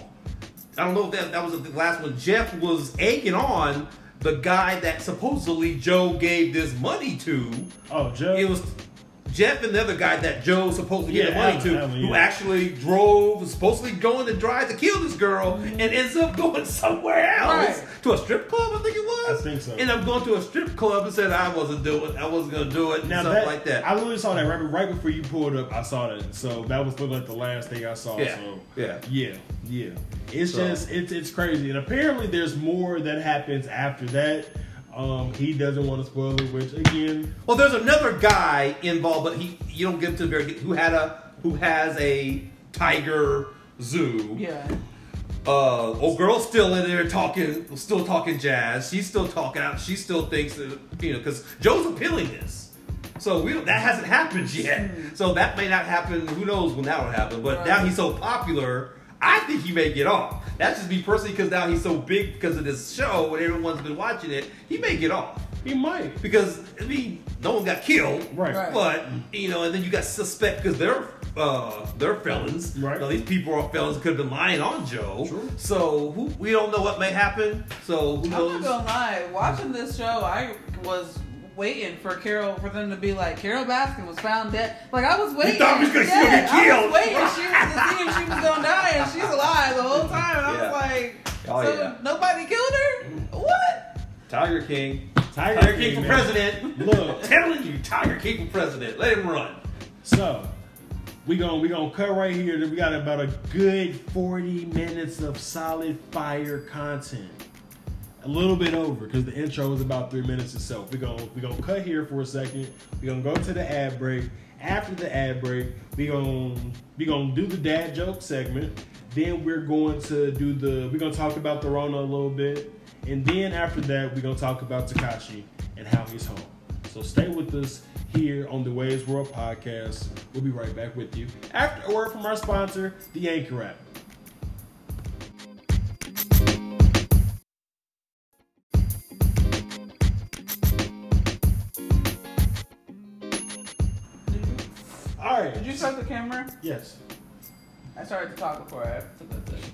I don't know if that that was the last one. Jeff was egging on the guy that supposedly Joe gave this money to. oh, Joe. It was Jeff and the other guy that Joe supposedly gave the Yeah, money Allen, to, Allen, who actually drove, was supposedly going to drive to kill this girl, and ends up going somewhere else Right. to a strip club. I think it was. I think so. Ended up going to a strip club and said I wasn't doing, I wasn't going to do it, and Now stuff that, like that. I literally saw that right, right before you pulled up. I saw that, so that was like the last thing I saw. Yeah, So yeah. yeah, yeah. It's So- just it's it's crazy, and apparently there's more that happens after that. Um, he doesn't want to spoil it, which again, Well, there's another guy involved, but he you don't get to the very who had a who has a tiger zoo. Yeah. Uh, old girl's still in there talking, still talking jazz. She's still talking out. She still thinks that you know because Joe's appealing this. So we don't, that hasn't happened yet. So that may not happen. Who knows when that will happen? But Right. now he's so popular. I think he may get off. That's just me personally because now he's so big because of this show and everyone's been watching it. He may get off he might. because I mean, no one got killed, Right. Right. But you know, and then you got suspect because they're uh, they're felons, Right. Now, these people are felons could have been lying on Joe, True. so who, we don't know what may happen. So who knows? I'm not gonna lie. Watching this show, I was waiting for Carol for them to be like Carole Baskin was found dead. Like I was waiting. thought we was gonna see her Yeah, get I killed. was waiting. She was to see if she was gonna die, and she's alive the whole time. And I Yeah. was like, Oh, so yeah. nobody killed her? What? Tiger King. Tiger, Tiger King for man. president. Look, telling you, Tiger King for president. Let him run. so we gonna we gonna cut right here. We got about a good forty minutes of solid fire content. A little bit over because the intro was about three minutes itself. We gonna we gonna cut here for a second. We're gonna go to the ad break. After the ad break, we gonna we gonna do the dad joke segment. Then we're going to do the we're gonna talk about the Rona a little bit, and then after that we're gonna talk about Tekashi and how he's home. So stay with us here on the Wei's World podcast. We'll be right back with you after a word from our sponsor, the Anchor app. Camera? Yes. I started to talk before I the thing.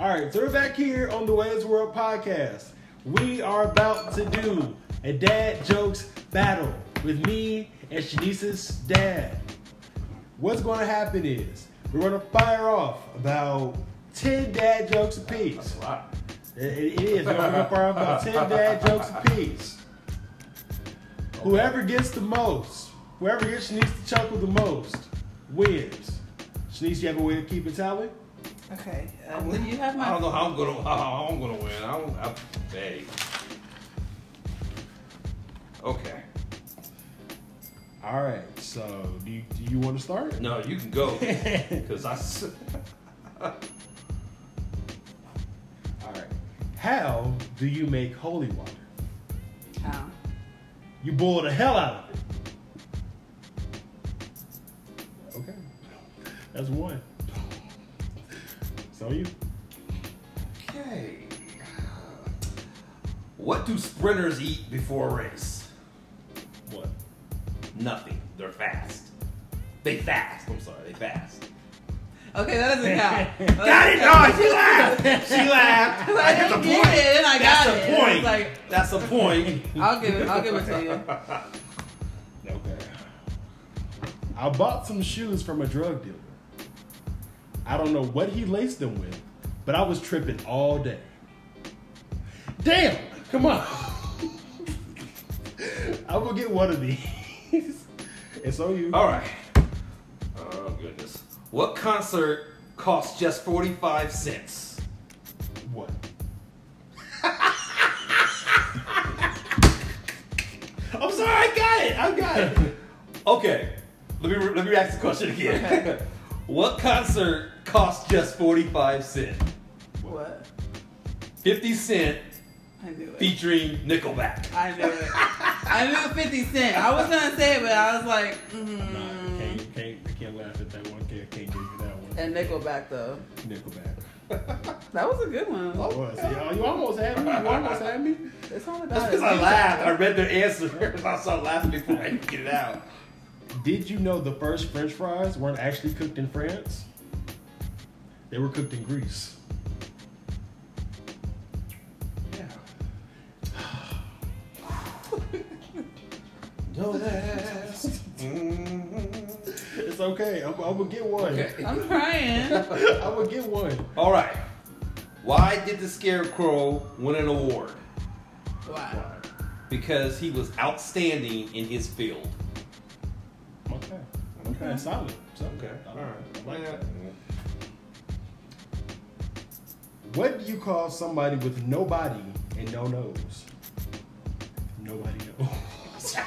All right, so we're back here on the Wei's World podcast. We are about to do a dad jokes battle with me and Shanice's dad. What's going to happen is we're going to fire off about 10 dad jokes apiece. It, it is. We're going to fire off about 10 dad jokes apiece. Whoever gets the most, whoever gets Shanice to chuckle the most, wins. Shanice, you have a way to keep it tally? Okay. Uh, do you have I don't know how I'm gonna how I'm gonna win. I don't. I, hey. Okay. All right. So, do you, do you want to start? No, you can go because I. s- All right. How do you make holy water? How? You boil the hell out of it. That's one. So you. Okay. What do sprinters eat before a race? What? Nothing. They're fast. They fast. I'm sorry. They fast. Okay, that doesn't count. Got it. No, she laughed. She laughed. I get didn't get it, and I That's got the it. It's point. like- That's the point. I'll give it. I'll give it to you. Okay. I bought some shoes from a drug dealer. I don't know what he laced them with, but I was tripping all day. Damn! Come on. I'm gonna get one of these. it's on you. All right. Oh goodness. What concert costs just forty-five cents? What? I'm sorry, I got it. I got it. Okay. Let me let me ask the question again. what concert costs just forty-five cents? What? Fifty Cent I knew it. featuring Nickelback. I knew it. I knew 50 Cent. I was gonna say it, but I was like, mm. nah, can't, can't, I can't laugh at that one. Can't, can't give you that one. And Nickelback though. Nickelback. That was a good one. Oh, was. Yeah, you almost had me. You almost had me. It's all about That's because I laughed. I read their answer. I started laughing before I could get it out. Did you know the first French fries weren't actually cooked in France? They were cooked in grease. Yeah. Don't ask. Mm-hmm. It's okay. I'm, I'm gonna get one. Okay. I'm trying. I'm gonna get one. All right. Why did the Scarecrow win an award? Wow. Because he was outstanding in his field. Okay. Okay. Solid. Solid. Okay. I like it. Yeah. that. What do you call somebody with no body and no nose? Nobody knows.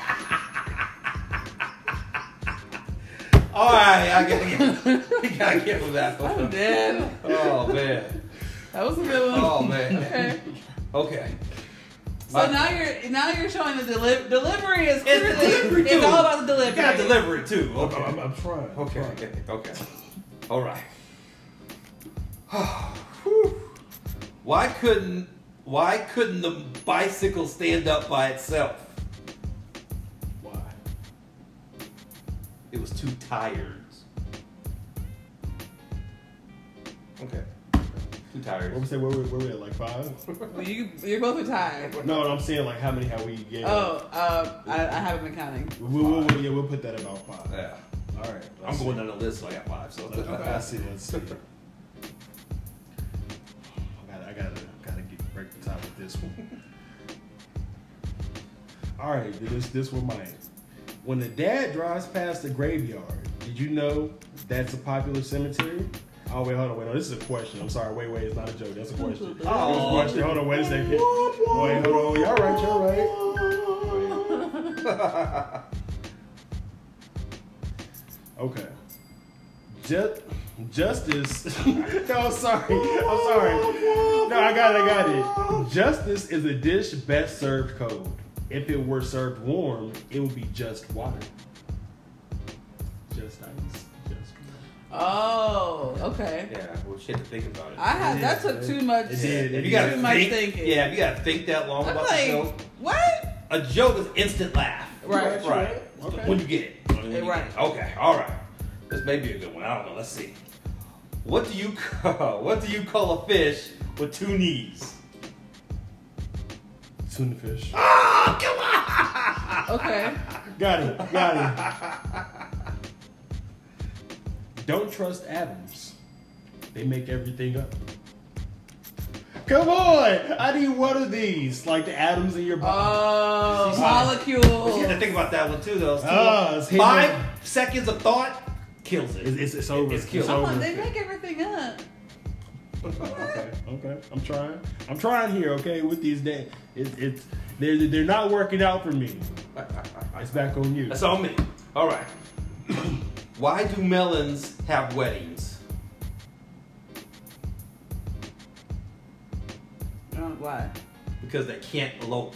All right, I gotta get, you gotta get with that I'm dead. Oh man. That was a good one. Oh man. Okay. Okay. So now you're now you're showing the deli- delivery is It's clearly delivery, it's too. all about the delivery. You gotta deliver it too. I'm, Okay. I'm, I'm trying. I'm Okay. trying. Okay. Okay. All right. Whew. Why couldn't Why couldn't the bicycle stand up by itself? Why? It was too tired. Okay. Too tired. What we say? Where we, where we at? Like five? Well, you, you're both tired. No, I'm saying like how many have we gained? Oh, um, I, I haven't been counting. We'll, we'll, we'll- yeah, we'll put that about five. Yeah. All right. I'm going down the list, so I got five. So Let's, let's see. Let's see. Gotta, gotta, get break the top with this one. All right, this this one mine. When the dad drives past the graveyard, did you know that's a popular cemetery? Oh wait, hold on, wait, no, this is a question. I'm sorry, wait, wait, it's not a joke. That's a question. Oh, a Oh. question. Hold on, wait a second. Wait, hold on. Y'all right, y'all right. Okay. Just, justice. no, I'm sorry. I'm sorry. No, I got it. I got it. Justice is a dish best served cold. If it were served warm, it would be just water. Just ice. Just Oh, okay. Yeah, well, shit to think about it. I had that took too much. It did. if you gotta too much think, thinking. yeah, if you gotta think that long I'm about like, the joke. what? A joke is instant laugh. Right. Right. Okay. When you get it. When you Right. get it. Okay. All right. This may be a good one. I don't know. Let's see. What do you call, what do you call a fish with two knees? Tuna fish. Oh, come on! Okay. Got it. Got it. Don't trust atoms. They make everything up. Come on! I need one of these, like the atoms in your body. Oh, molecules. you have to think about that one too, though. It's too- Ah, it's Five seconds of thought kills it. It's, it's, it's over. It's killed. Come over. on, they make everything up. Okay, okay. I'm trying. I'm trying here. Okay, with these days, it, it's they're they're not working out for me. It's back on you. That's on me. All right. Why do melons have weddings? Oh, why? Because they can't elope.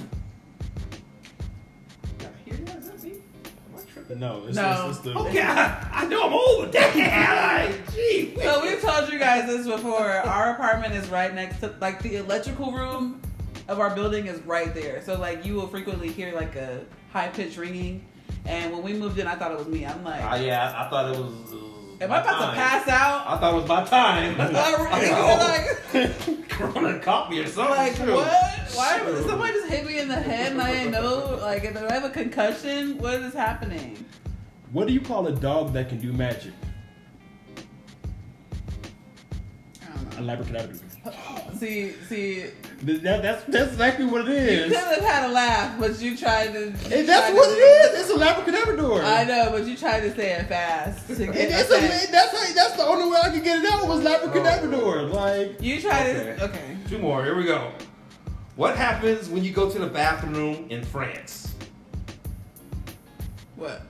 No, it's, No. It's, it's the, Okay, I, I know I'm old. Damn, like, gee. So we've told you guys this before. Our apartment is right next to, like, the electrical room of our building is right there. So like, you will frequently hear like a high pitched ringing. And when we moved in, I thought it was me. I'm like, Ah, yeah, I thought it was. uh, am my I about time. to pass out? I thought it was my time. like, Corona caught me or something. like True. what? Why True. did somebody just hit me in the head and I didn't know? Like, do I have a concussion? What is happening? What do you call a dog that can do magic? I don't A know. labracadabra. See, see, That, that's that's exactly what it you is. could have had a laugh, but you tried to. you Hey, that's tried what to- it is. It's a labracadabra. I know, but you tried to say it fast. To And get it's a, fact. that's how, that's the only way I could get it out was oh. labracadabra. Like You tried Okay. to. Okay. Two more. Here we go. What happens when you go to the bathroom in France? What?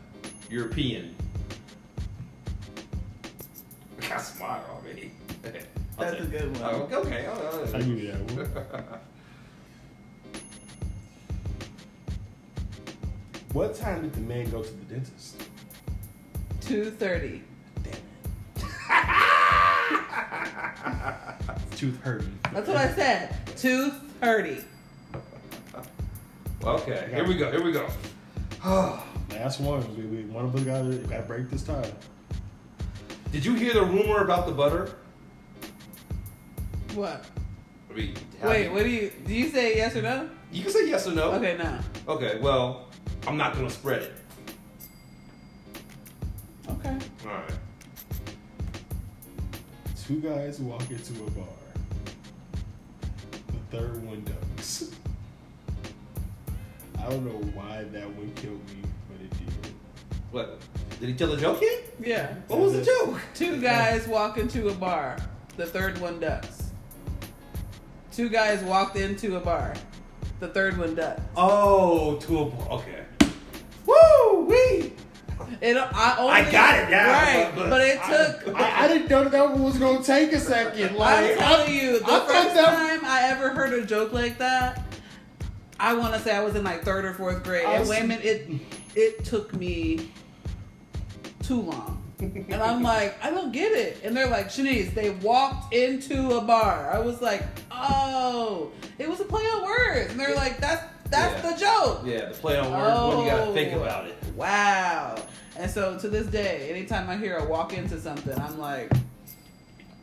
European. I got smart already. That's a good one. Oh, okay. Oh, I knew that one. what time did the man go to the dentist? 2.30. Damn it. Tooth hurting. That's what I said. Tooth 30. Okay, here we go. Here we go. Last one. We, we, one of us got to got break this tie. Did you hear the rumor about the butter? What? I mean, Wait, what do you do? You say yes or no? You can say yes or no. Okay, no. Okay, well, I'm not gonna spread it. Okay. All right. Two guys walk into a bar. The third one ducks. I don't know why that one killed me, but it did. What? Did he tell the joke yet? Yeah. What was the joke? Two guys walk into a bar. The third one ducks. Two guys walked into a bar. The third one ducked. Oh, to a okay. Woo. It, I, only, I got it now, Right, but- but, but it took. I, I didn't know that one was gonna take a second. Like I'm telling you, the I first that- time I ever heard a joke like that, I want to say I was in like third or fourth grade. I And wait a minute, it it took me too long. And I'm like, I don't get it. And they're like, Shanice, they walked into a bar. I was like, oh, it was a play on words. And they're like, that's that's Yeah. the joke. Yeah, the play on words one you gotta think Oh. about it. Wow. And so to this day, anytime I hear a walk into something, I'm like,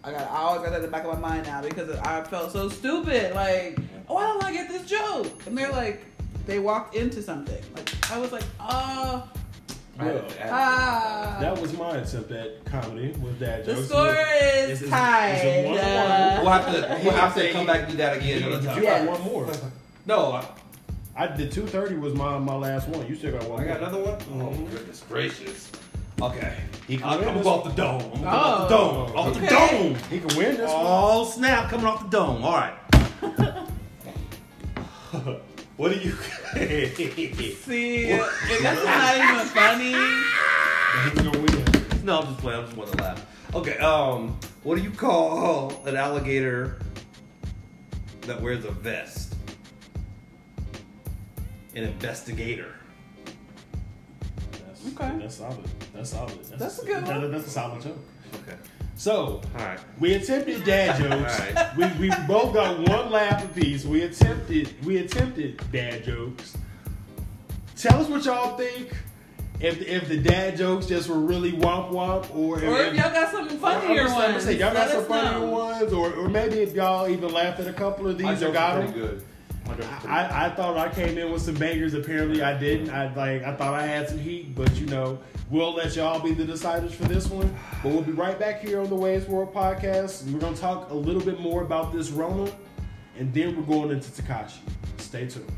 I got I always got that in the back of my mind now because I felt so stupid. Like, oh, why don't I get this joke? And they're like, they walked into something. Like I was like, oh, Well, ah. that was my attempt at comedy with dad the score It's- is it's- tied. it's a one-on-one. Uh, We'll have to, we'll have to come back and do that again another You time. Yeah. got one more. No, I, I did two thirty was my my last one. You still got one. I got another one. Oh Mhm. goodness gracious. Okay, He can I'm win gonna this off the dome. I'm gonna off the Oh. dome. Off the dome. He can win this Oh snap! Coming off the dome. All right. What do you? See, if that's not even funny. He's gonna win. No, I'm just playing. I'm just want to laugh. Okay. Um, what do you call an alligator that wears a vest? An investigator. That's, Okay. That's solid. That's solid. That's a good that- one. that's a solid joke. Okay. So All right. we attempted dad jokes. Alright. we, we both got one laugh apiece. We attempted we attempted dad jokes. Tell us what y'all think. If, if the dad jokes just were really womp womp, or if, Or if y'all got some funnier I'm just- I'm ones, just saying, y'all got some funnier know. ones, or, or maybe if y'all even laughed at a couple of these or got them. good. I, thought I came in with some bangers. Apparently, I didn't. I like I thought I had some heat, but you know, we'll let y'all be the deciders for this one. But we'll be right back here on the Wei's World podcast. We're gonna talk a little bit more about this Rona, and then we're going into Tekashi. Stay tuned.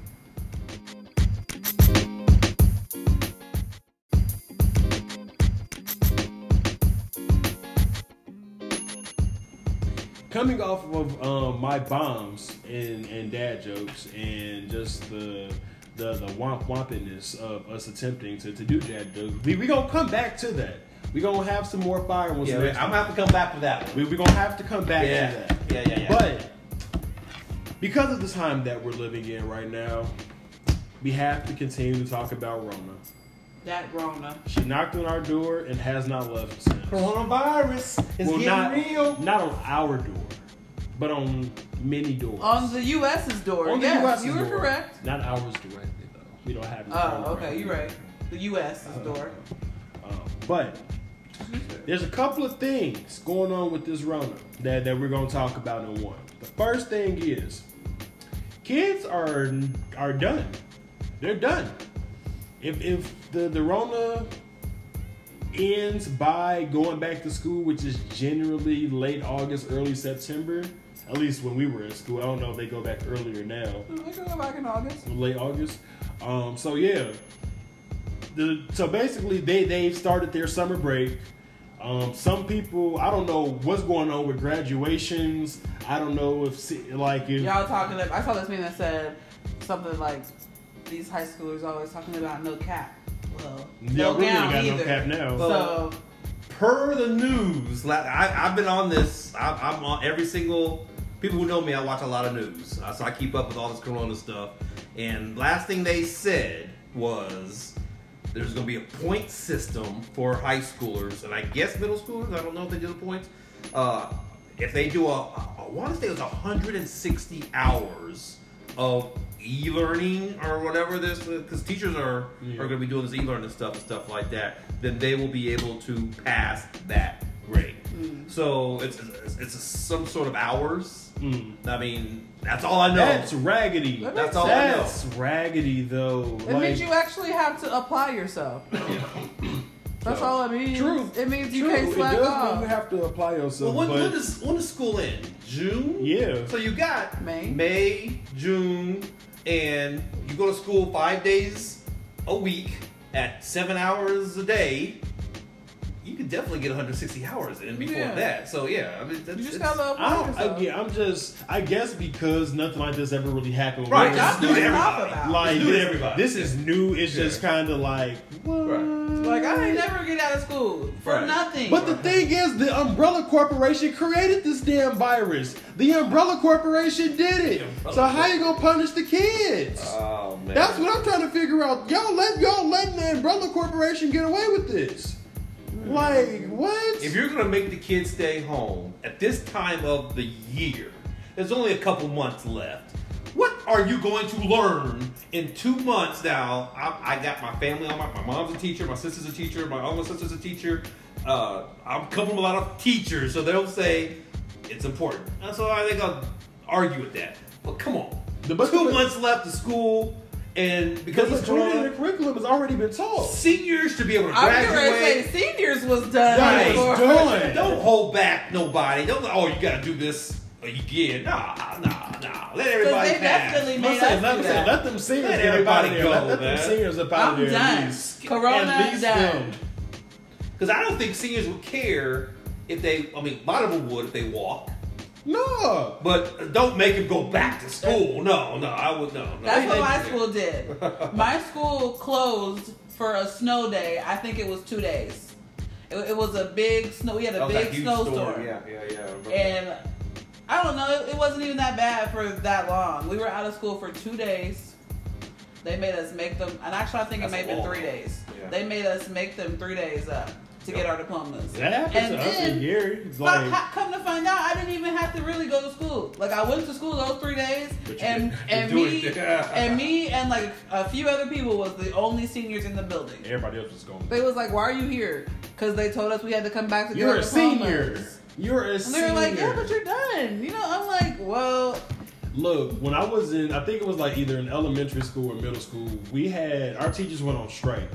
Coming off of um, my bombs and, and dad jokes and just the the the womp wompiness of us attempting to, to do dad jokes, we we gonna come back to that. We gonna have some more fire ones Yeah, I'm gonna have to come back for that one. We we gonna have to come back Yeah. to that. Yeah, yeah, yeah. But because of the time that we're living in right now, we have to continue to talk about Rona. That Rona. She knocked on our door and has not left since. Coronavirus is Well, getting not real. not on our door, but on many doors. On the U.S.'s door. On the yes, U.S.'s you were door. correct. Not ours directly though. We don't have. Oh, Rona okay, right you're here. right. The U.S.'s door. Um, but there's a couple of things going on with this Rona that, that we're going to talk about in one. The first thing is kids are are done. They're done. If if the the Rona ends by going back to school, which is generally late August, early September. At least when we were in school. I don't know if they go back earlier now We can go back in August. late August. Um, so yeah, the so basically they they've started their summer break. Um, some people I don't know what's going on with graduations. I don't know if like if Y'all talking about, I saw this meme that said something like, these high schoolers always talking about no cap. Well, yeah, no we ain't gown got either. no cap now. So, Per the news, la- I, I've been on this. I, I'm on every single. People who know me, I watch a lot of news, Uh, so I keep up with all this Corona stuff. And last thing they said was there's going to be a point system for high schoolers, and I guess middle schoolers. I don't know if they do the points. Uh, if they do a, I want to say it was 160 hours of e-learning or whatever this, because teachers are Yeah. are going to be doing this e-learning stuff and stuff like that. Then they will be able to pass that grade. So it's it's, it's some sort of hours. Mm. I mean, that's all I know. That's raggedy. That That's makes all I know. That's raggedy though. it means you actually have to apply yourself. That's So, all it means. True. It means you True, can't it does off. mean you have to apply yourself. well, when, but when does when does school end? June. yeah, So you got May. May, June, and you go to school five days a week at seven hours a day. You could definitely get 160 hours in before Yeah. that. So yeah, I mean, that's, You just gotta apply I don't, again, I'm just. I guess because nothing like this ever really happened. Right, with just us. do to everybody. about. like Just do to this, everybody. this is new. It's just kind of like what? Right. Like I ain't never get out of school for Right. nothing. But the thing is, the Umbrella Corporation created this damn virus. The Umbrella Corporation did it. So how you gonna punish the kids? Oh man, That's what I'm trying to figure out. Y'all let y'all letting the Umbrella Corporation get away with this? Like what? If you're gonna make the kids stay home at this time of the year, there's only a couple months left. What are you going to learn in two months now? I, I got my family on my, my mom's a teacher, my sister's a teacher, my other sister's a teacher. Uh, I'm coming from a lot of teachers, so they'll say it's important. And so I think I'll argue with that. But come on, The- two months left of school, and because Because it's the curriculum has already been taught. seniors should be able to I was gonna say seniors was done. Right. before- done. Don't hold back nobody. Don't oh you gotta do this again. Nah, nah, nah. Let everybody they pass. definitely I'm made saying, let, them say, that. let them seniors Let get everybody out of there. go, let, let them seniors up out I'm there. done. least. Corona at least done. Because I don't think seniors would care if they. I mean, a lot of them would if they walk. No. But don't make him go back to school. No, no, I would no. no. That's what my school did. My school closed for a snow day. I think it was two days. It, it was a big snow. We had a big snowstorm. Yeah, yeah, yeah. I. And I don't know, it, it wasn't even that bad for that long. We were out of school for two days. They made us make them, and actually, I think That's it may have been three days. Yeah. They made us make them three days up to get our diplomas. That happened And to us then- in But like, come to find out, I didn't even have to really go to school. Like I went to school those three days, and and me and me and like a few other people was the only seniors in the building. everybody else was going. They was like, "Why are you here?" Because they told us we had to come back to You're a senior. You're a And senior. they were like, "Yeah, but you're done." You know, I'm like, "Well, Look, when I was in, I think it was like either in elementary school or middle school, we had our teachers went on strike.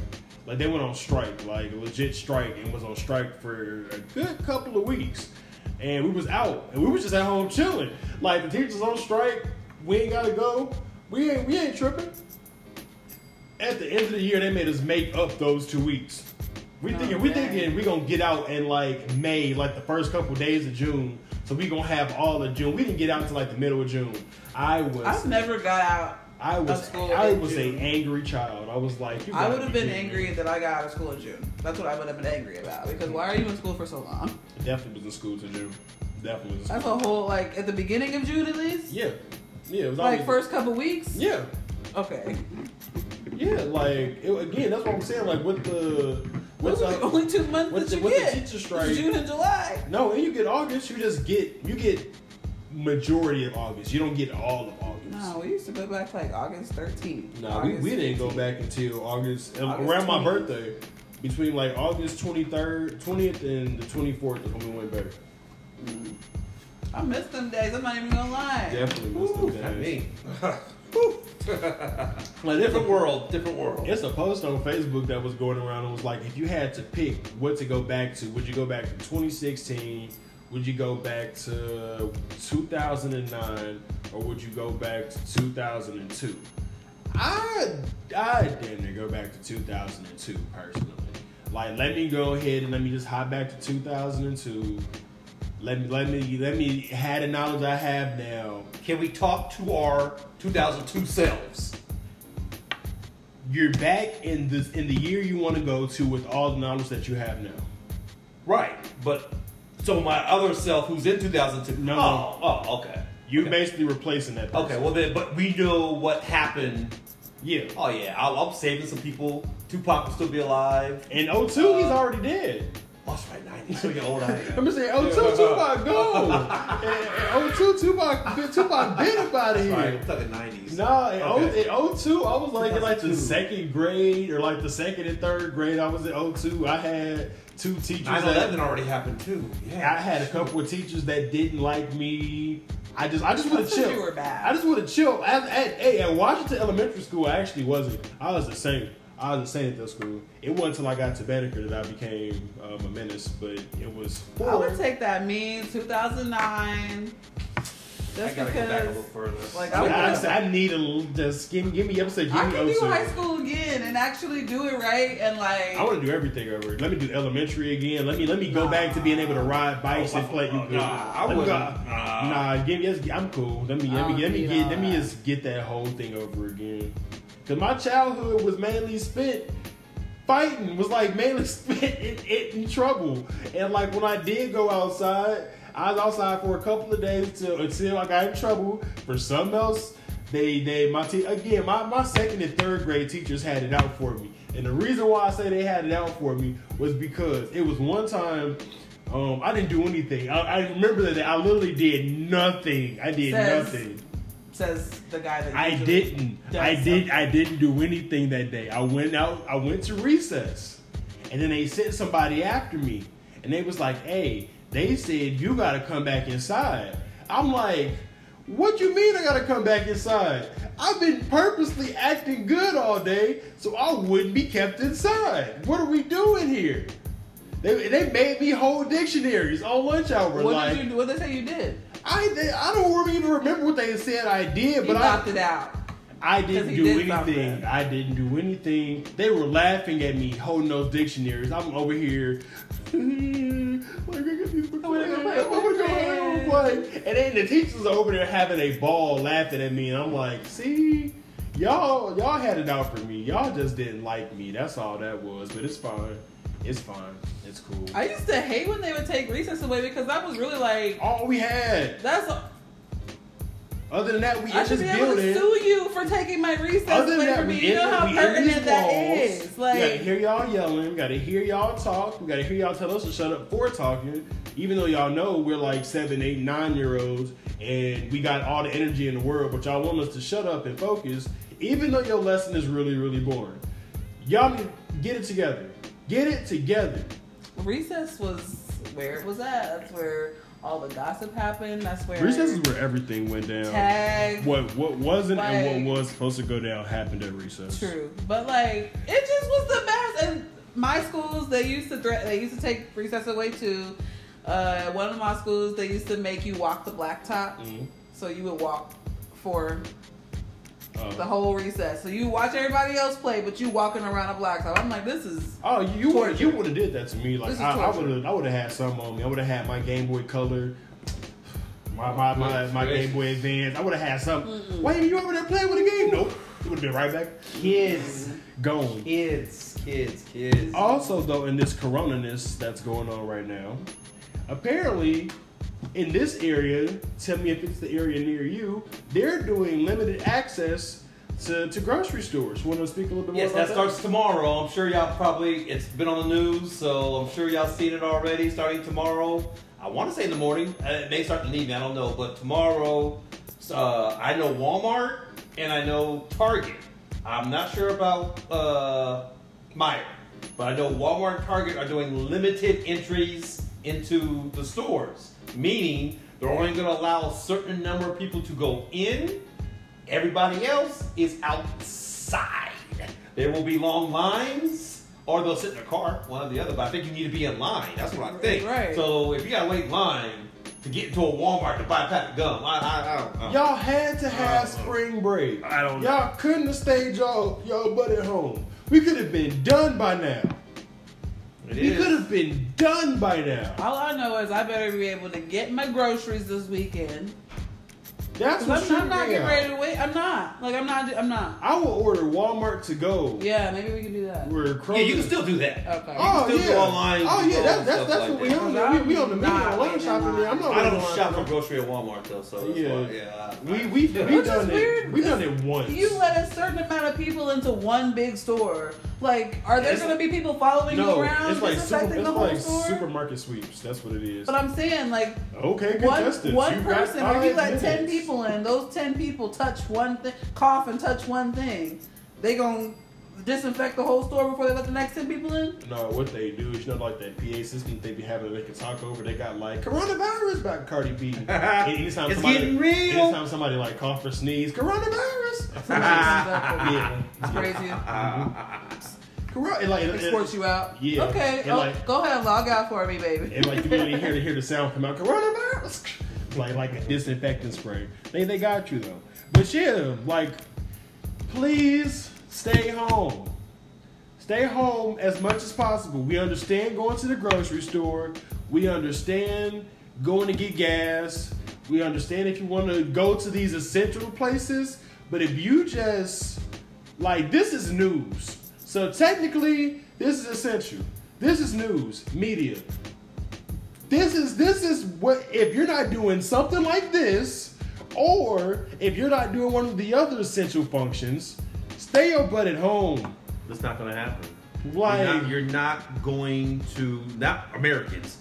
Like they went on strike, like a legit strike, and was on strike for a good couple of weeks. And we was out, and we was just at home chilling. Like the teachers on strike, we ain't gotta go. We ain't we ain't tripping. At the end of the year, they made us make up those two weeks. We Oh, thinking we man. thinking we gonna get out in like May, like the first couple days of June. So we gonna have all of June. We didn't get out until like the middle of June. I was I've never got out." I was school I in was June. an angry child. I was like, you I would have be been angry me. that I got out of school in June. That's what I would have been angry about. Because why are you in school for so long? Definitely was in school to June. Definitely was. That's a whole like at the beginning of June at least. Yeah, yeah. It was Like always- first couple weeks. Yeah, Okay. yeah. Like it, again, that's what I'm saying. Like with the with Those are the the, only two months that the- you with the get. teacher strike- June and July. no, and you get August. You just get you get majority of August. You don't get all of August. No, we used to go back like August 13th. No, we, August we didn't go back until August, um, August around my birthday. Between like August 23rd, 20th, and the 24th is when we went back. I missed them days. I'm not even gonna lie. Definitely missed Ooh, them not days. me. Like, different world, different world. It's a post on Facebook that was going around and was like, if you had to pick what to go back to, would you go back to 2016? Would you go back to 2009? Or would you go back to 2002? I, I near go back to 2002 personally. Like, let me go ahead and let me just hop back to 2002. Let me, let me, let me have the knowledge I have now. Can we talk to our 2002 selves? You're back in the in the year you want to go to with all the knowledge that you have now. Right, but so my other self who's in 2002. No. Oh, oh, okay. You okay. basically replacing that. Person. Okay, well then, but we know what happened. yeah. Oh yeah, I'll, I'm saving some people. Tupac will still be alive. In 02, he's uh, already dead. Oh, that's right, 90. So you're old. I I'm am. just saying, 02, Tupac gone. In, in 02, Tupac, Tupac been up out of Right, here. I'm talking 90s. Nah, in, Okay. o, in 02, I was like in like the second grade or like the second and third grade. I was in 02. I had two teachers. that- 9/11 already happened too. Yeah, I had a couple of teachers that didn't like me. I just, I just want to chill. chilled. you were bad. I just want to chill. At, at, hey, at Washington Elementary School, I actually wasn't. I was the same. I was the same at that school. It wasn't until I got to Banneker that I became um, a menace, but it was. I would take that mean 2009. I Just gotta get back a because little further. like, I, I I, I need a little- just give me, give me episode. Give I me can do high school again and actually do it right and like I want to do everything over. Let me do elementary again. Let me let me go back to being able to ride oh, bikes and play. Oh, nah, I Let go- wouldn't. Nah. Nah, give me. just- I'm cool. Let me let me Oh, let me get let me just get that whole thing over again. Cause my childhood was mainly spent fighting. Was like mainly spent in, in, in trouble. And like when I did go outside, I was outside for a couple of days till until I got in trouble for something else. They they my te- again my, my second and third grade teachers had it out for me. And the reason why I say they had it out for me was because it was one time um, I didn't do anything. I, I remember that I literally did nothing. I did Says- nothing. Says the guy that I didn't. I did. something. I didn't do anything that day. I went out. I went to recess, and then they sent somebody after me, and they was like, "Hey, they said you got to come back inside." I'm like, "What do you mean I got to come back inside? I've been purposely acting good all day, so I wouldn't be kept inside. What are we doing here?" They, they made me hold dictionaries on lunch hour. What like did you? do? What did they say you did? I, they, I don't even remember what they said I did, You but I, opted out. I didn't do did anything. I didn't do anything. They were laughing at me holding those dictionaries. I'm over here. Like, I got these books. I wanna go play I wanna go with home, friends. play. And then the teachers are over there having a ball laughing at me, and I'm like, see, y'all, y'all had it out for me. Y'all just didn't like me. That's all that was. But it's fine. It's fine. It's cool. I used to hate when they would take recess away because that was really like all we had. that's. Other than that, we I in should this be able to sue you for taking my recess Other than away that, from we me. You in, know how we in these pertinent that walls. is. we gotta Like, hear y'all yelling. We gotta hear y'all talk. We gotta hear y'all tell us to shut up for talking. Even though y'all know we're like seven, eight, nine year olds, and we got all the energy in the world, but y'all want us to shut up and focus. Even though your lesson is really, really boring, y'all need to get it together. Get it together. recess was where it was at. That's where all the gossip happened. That's where Recess is where everything went down. tag. What what wasn't and what was supposed to go down happened at recess. True, but like it just was the best. And my schools, they used to threat. They used to take recess away too. Uh, one of my schools, they used to make you walk the blacktop, Mhm. so you would walk for Uh, the whole recess. So you watch everybody else play, but you walking around a blacktop. I'm like, this is Oh, you you would Torture. you would have did that to me. Like This I would have I would have had some on me. I would have had my Game Boy Color, my my my, my Game Boy Advance. I would have had something. Wait, you over there playing with a game? Nope. It would have been right back Kids, gone. kids, kids, kids. Also, though, in this coronaness that's going on right now, apparently in this area, tell me if it's the area near you, they're doing limited access to, to grocery stores. Want to speak a little bit more Yes, about that starts tomorrow. I'm sure y'all probably it's been on the news, so I'm sure y'all seen it already. Starting tomorrow, I want to say in the morning. Uh, It may start in the evening. I don't know, but tomorrow, uh, I know Walmart and I know Target. I'm not sure about uh, Meijer, but I know Walmart and Target are doing limited entries into the stores, meaning they're only going to allow a certain number of people to go in Everybody else is outside. There will be long lines, or they'll sit in their car, one or the other. But I think you need to be in line. That's what I think. Right. So if you gotta wait in line to get into a Walmart to buy a pack of gum, I, I, I don't. I don't- Y'all had to have spring break. I don't know. Y'all couldn't have stayed y'all y'all butt at home. We could have been done by now. It we could have been done by now. all I know is I better be able to get my groceries this weekend. That's what I'm, I'm not getting out. ready to wait. I'm not. Like I'm not. I'm not. I will order Walmart to go. Yeah, maybe we can do that. Where Yeah, you can still do that. Okay. Oh still yeah. do online, Oh do yeah, all that, that's stuff that's like what we that. on. We, we on the I'm online shopping there. I'm not I don't in shop for grocery at Walmart though, so that's Yeah. why, yeah. I- We we we done it. We done it once. You let a certain amount of people into one big store. Like, are there going to be people following no, you around it's like super, it's the whole like supermarket sweeps. That's what it is. But I'm saying, like, Okay, one, contestants. one you person, or you let ten people in, those ten people touch one thing, cough and touch one thing, they gonna disinfect the whole store before they let the next ten people in. No, what they do is you know like that PA system they be having they can talk over. They got like coronavirus back Cardi B. Anytime It's somebody, getting real. Anytime somebody like cough or sneeze, coronavirus. Somebody comes up with- yeah, It's crazy. Mm-hmm. Corona. And like, and, Export you out. Yeah. Okay. Oh, like- go ahead, and log out for me, baby. and like you really hear to hear the sound come out, coronavirus. Like like a disinfectant spray. They they got you though. But yeah, like please stay home. Stay home as much as possible. We understand going to the grocery store. We understand going to get gas. We understand if you want to go to these essential places. But if you just like this is news. So technically, this is essential. This is news, media. This is this is what if you're not doing something like this, or if you're not doing one of the other essential functions, stay your butt at home. That's not gonna happen. Like- you're, not, you're not going to not Americans.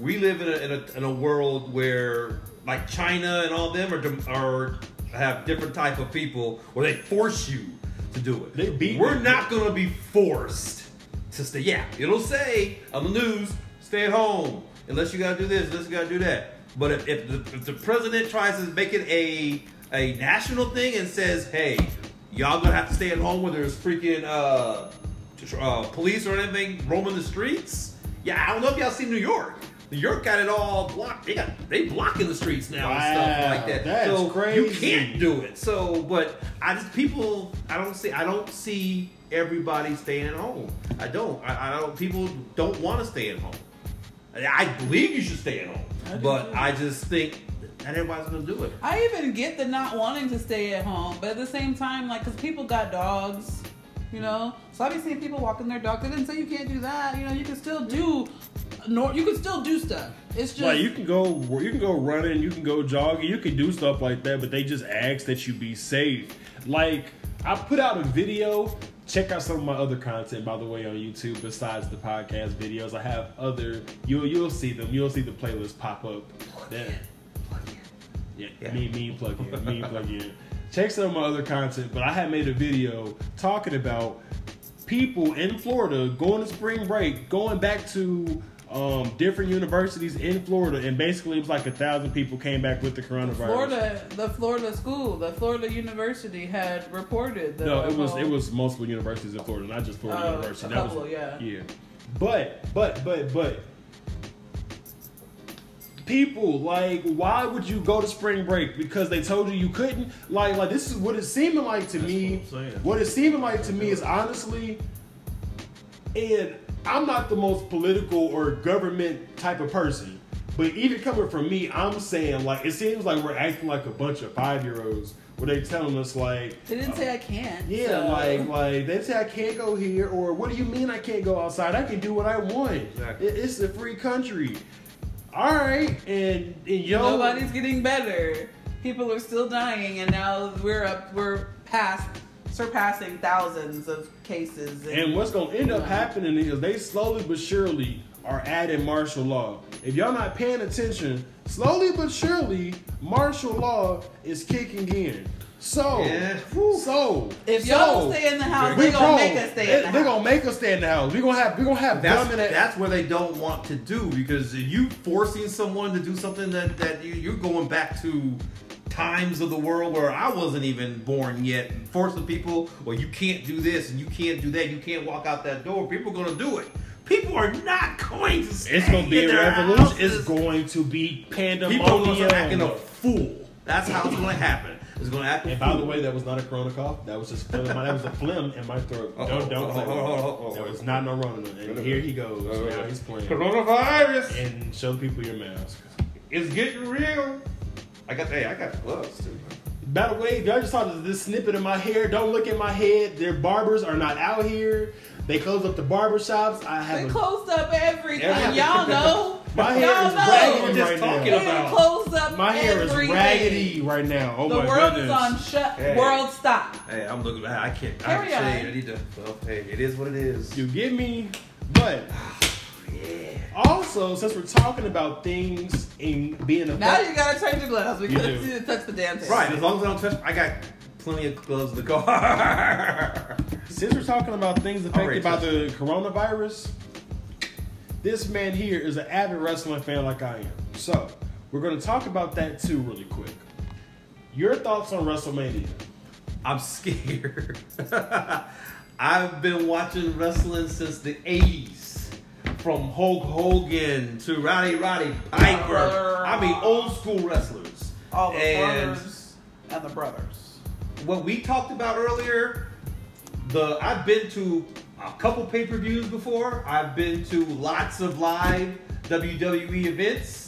We live in a, in a in a world where like China and all them are are have different type of people where they force you to do it. They beat We're me. not gonna be forced to stay. Yeah, it'll say on the news, stay at home unless you gotta do this, unless you gotta do that. But if, if, the, if the president tries to make it a a national thing and says, hey, y'all gonna have to stay at home when there's freaking uh, uh, police or anything roaming the streets. Yeah, I don't know if y'all see New York. New York got it all blocked. They got they blocking the streets now and stuff like that. that's so you crazy. can't do it. So, but I just people I don't see I don't see everybody staying at home. I don't. I, I don't. People don't want to stay at home. I believe you should stay at home, I but. I just think not everybody's gonna do it. I even get the not wanting to stay at home, but at the same time, like, cause people got dogs, you know. So I be seeing people walking their dogs. They didn't say you can't do that. You know, you can still do, nor you can still do stuff. It's just Like you can go, you can go running, you can go jogging, you can do stuff like that, but they just ask that you be safe. Like I put out a video. Check out some of my other content, by the way, on YouTube. Besides the podcast videos, I have other. You'll you'll see them. You'll see the playlist pop up. That, yeah, Yeah. me me plug in, me plug in. Check some of my other content, but I had made a video talking about people in Florida going to spring break, going back to um, different universities in Florida, and basically it was like a thousand people came back with the coronavirus. Florida, the Florida school, the Florida University had reported. The No, it was it was multiple universities in Florida, not just Florida Oh, University. a That was- couple, yeah. yeah. But but but but people like why would you go to spring break because they told you you couldn't like like this is what it's seeming like to me what I'm what it's seeming like to me is honestly and i'm not the most political or government type of person but even coming from me i'm saying like it seems like we're acting like a bunch of five-year-olds where they telling us like They didn't say I can't. yeah, so- like like they say I can't go here, or what do you mean I can't go outside? I can do what I want. Exactly. It- it's a free country. All right, and, and yo, nobody's getting better. People are still dying, and now we're up. We're past surpassing thousands of cases. and what's gonna end up happening is they slowly but surely are adding martial law. If y'all not paying attention, slowly but surely martial law is kicking in. So, Yeah. so If y'all so, don't stay in the house, we they gonna make us stay in the They house. gonna make us stay in the house. We gonna have we gonna have That's, dumb in that's where they don't want to do because you forcing someone to do something that, that you, you're going back to times of the world where I wasn't even born yet and forcing people, well, you can't do this and you can't do that, you can't walk out that door. People are going to do it. People are not going to stay It's gonna be in a revolution. houses. It's going to be pandemonium. People are going to pandemonium. acting a fool. That's how it's going to happen. It's going to act a And by the way, that was not a corona cough. That was just phlegm. That was a phlegm in my throat. Oh, Don't don't oh, play. oh, oh, oh, oh, That oh. was not no Rona. And here he goes. Now he's playing. Coronavirus. And show people your mask. It's getting real. I got hey, I got gloves too. By the way, if y'all just saw this snippet of my hair, don't look at my head. Their barbers are not out here. They closed up the barber shops. I have They a, closed up everything. Everything. Y'all know. My hair Y'all is know. raggedy We're just right talking now. They about- closed up My hair is everything. raggedy right now. Oh the my world goodness. is on shut. Hey. World stop. Hey, I'm looking. I can't. I can't say. I need to. Well, hey, it is what it is. You get me? But Yeah. also, since we're talking about things in being a Now you gotta change your gloves You because do. you didn't touch the damn thing. Right. As long as I don't touch, I got plenty of gloves in the car. Since we're talking about things affected by Alright. the coronavirus, this man here is an avid wrestling fan like I am. So, we're going to talk about that too, really quick. Your thoughts on WrestleMania? I'm scared. I've been watching wrestling since the 80s. From Hulk Hogan to Roddy Roddy Piper. I mean, old school wrestlers. All the And- brothers and the brothers. what we talked about earlier, the I've been to a couple pay per views before. I've been to lots of live WWE events,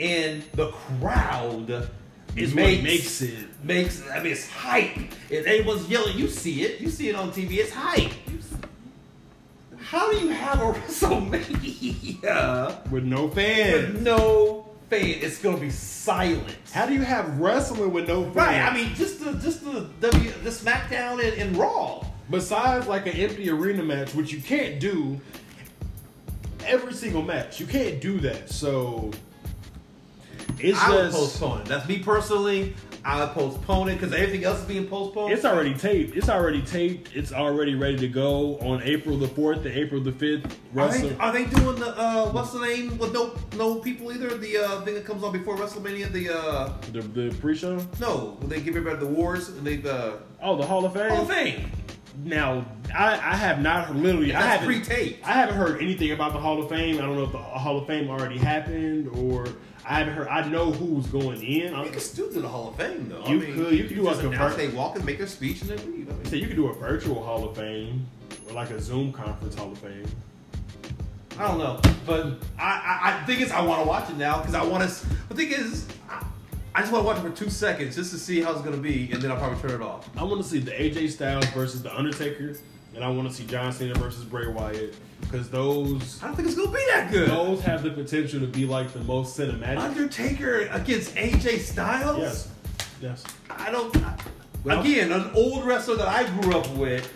and the crowd Is what makes it. makes. I mean, it's hype. If anyone's yelling, you see it. You see it on TV. It's hype. How do you have a WrestleMania With no with fans. no fan? It's gonna be silent. How do you have wrestling with no fans? Right. I mean, just the just the W the SmackDown and, and Raw. besides like an empty arena match, which you can't do every single match. You can't do that. So, it's I would postpone it. That's me personally. I'll postpone it because everything else is being postponed. It's already taped. It's already taped. It's already ready to go on April the fourth to April the fifth. Are are they doing the uh, what's the name with no no people either? The uh, thing that comes on before WrestleMania. The uh, The, the pre-show. no, they give everybody the wars and they uh, Oh, the Hall of Fame. Hall of Fame. Now, I, I have not literally. I haven't pre-taped. I haven't heard anything about the Hall of Fame. I don't know if the Hall of Fame already happened or I haven't heard. I know who's going in. I You can still do the Hall of Fame though. You could- you could do like a ver- they walk and make their speech and then leave. I mean, so you could do a virtual Hall of Fame or like a Zoom conference Hall of Fame. I don't know, but I I, I think it's I want to watch it now because I want to. The thing is, I, I just want to watch it for two seconds just to see how it's gonna be, and then I'll probably turn it off. I want to see the AJ Styles versus the Undertaker, and I want to see John Cena versus Bray Wyatt because those I don't think it's gonna be that good. those have the potential to be like the most cinematic. Undertaker against AJ Styles. Yes, yes. I don't. I- Well- again, an old wrestler that I grew up with.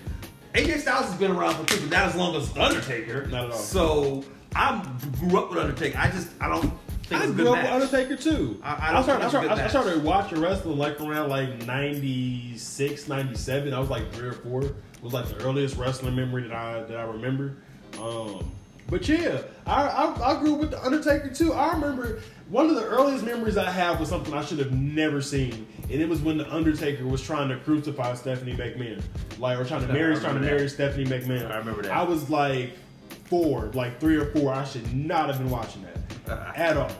AJ Styles has been around for but not as long as Undertaker. Not at all. So I grew up with Undertaker. I just I don't I grew up with Undertaker too. I- I I, started, I, think it's a started, I started watching wrestling like around like 96, 97. I was like three or four. It was like the earliest wrestling memory that I that I remember. Um, but yeah, I, I I grew up with the Undertaker too. I remember one of the earliest memories I have was something I should have never seen, and it was when the Undertaker was trying to crucify Stephanie McMahon, like or trying to marry trying to that. marry Stephanie McMahon. I remember that. I was like four, like three or four. I should not have been watching that Uh, at all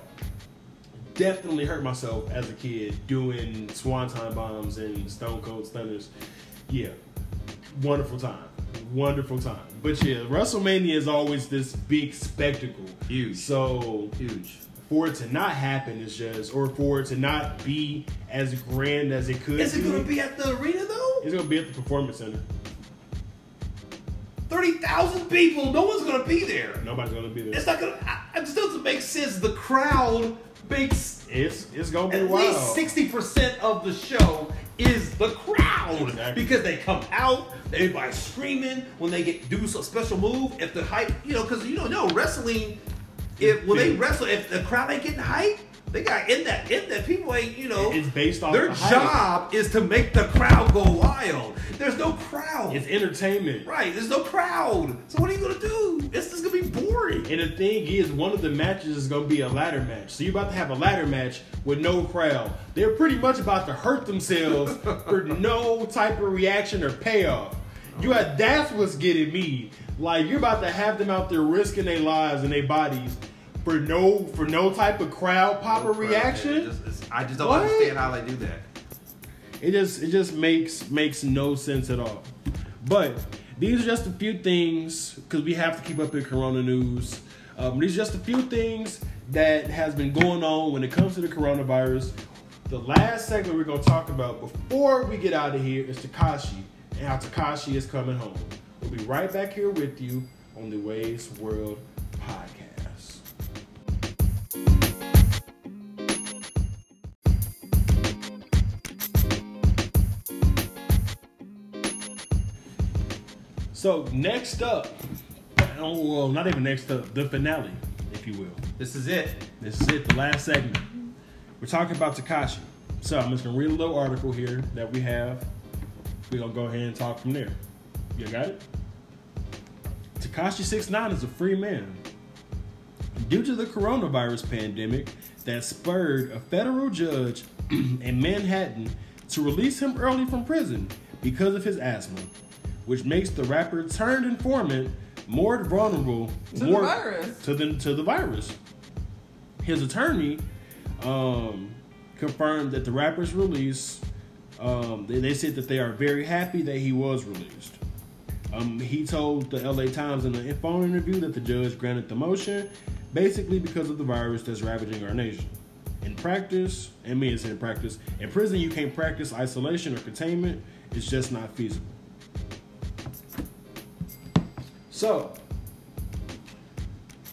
definitely hurt myself as a kid doing swanton bombs and stone cold stunners. Yeah, wonderful time, wonderful time. But yeah, WrestleMania is always this big spectacle. Huge. So Huge. for it to not happen is just, or for it to not be as grand as it could. Is it going to be at the arena though? It's gonna be at the performance center. Thirty thousand people. No one's going to be there. Nobody's gonna be there. It's not going to. It just doesn't make sense. The crowd makes It's it's gonna be at wild. least sixty percent of the show is the crowd Exactly. because they come out, everybody's screaming when they get do a special move. If the hype, you know, because you know, no wrestling. If when they wrestle, if the crowd ain't getting hype, they got in that in that people ain't you know. It's based off their job is to make the crowd go wild. There's no crowd. It's entertainment. right. There's no crowd. So what are you gonna do? This is gonna be boring. And the thing is, one of the matches is to be a ladder match. So you're about to have a ladder match with no crowd. They're pretty much about to hurt themselves for no type of reaction or payoff. You had that's what's getting me. Like you're about to have them out there risking their lives and their bodies for no for no type of crowd popper No reaction. Just- I just don't What? understand how they do that. It just it just makes makes no sense at all. But these are just a few things because we have to keep up with Corona news. Um, these are just a few things that has been going on when it comes to the coronavirus. The last segment we're gonna talk about before we get out of here is Tekashi and how Tekashi is coming home. We'll be right back here with you on the Wei's World podcast. So next up, oh, well, not even next up, the finale, if you will. This is it. This is it, the last segment. We're talking about Tekashi. So I'm just gonna read a little article here that we have. We're gonna go ahead and talk from there. You got it? Tekashi 69 is a free man. Due to the coronavirus pandemic that spurred a federal judge in Manhattan to release him early from prison because of his asthma, which makes the rapper turned informant more vulnerable To the virus. to the to the virus. His attorney um, confirmed that the rapper's release. Um, they, they said that they are very happy that he was released. Um, he told the LA Times in a phone interview that the judge granted the motion basically because of the virus that's ravaging our nation. In practice, and me in practice, in prison you can't practice isolation or containment. It's just not feasible. So,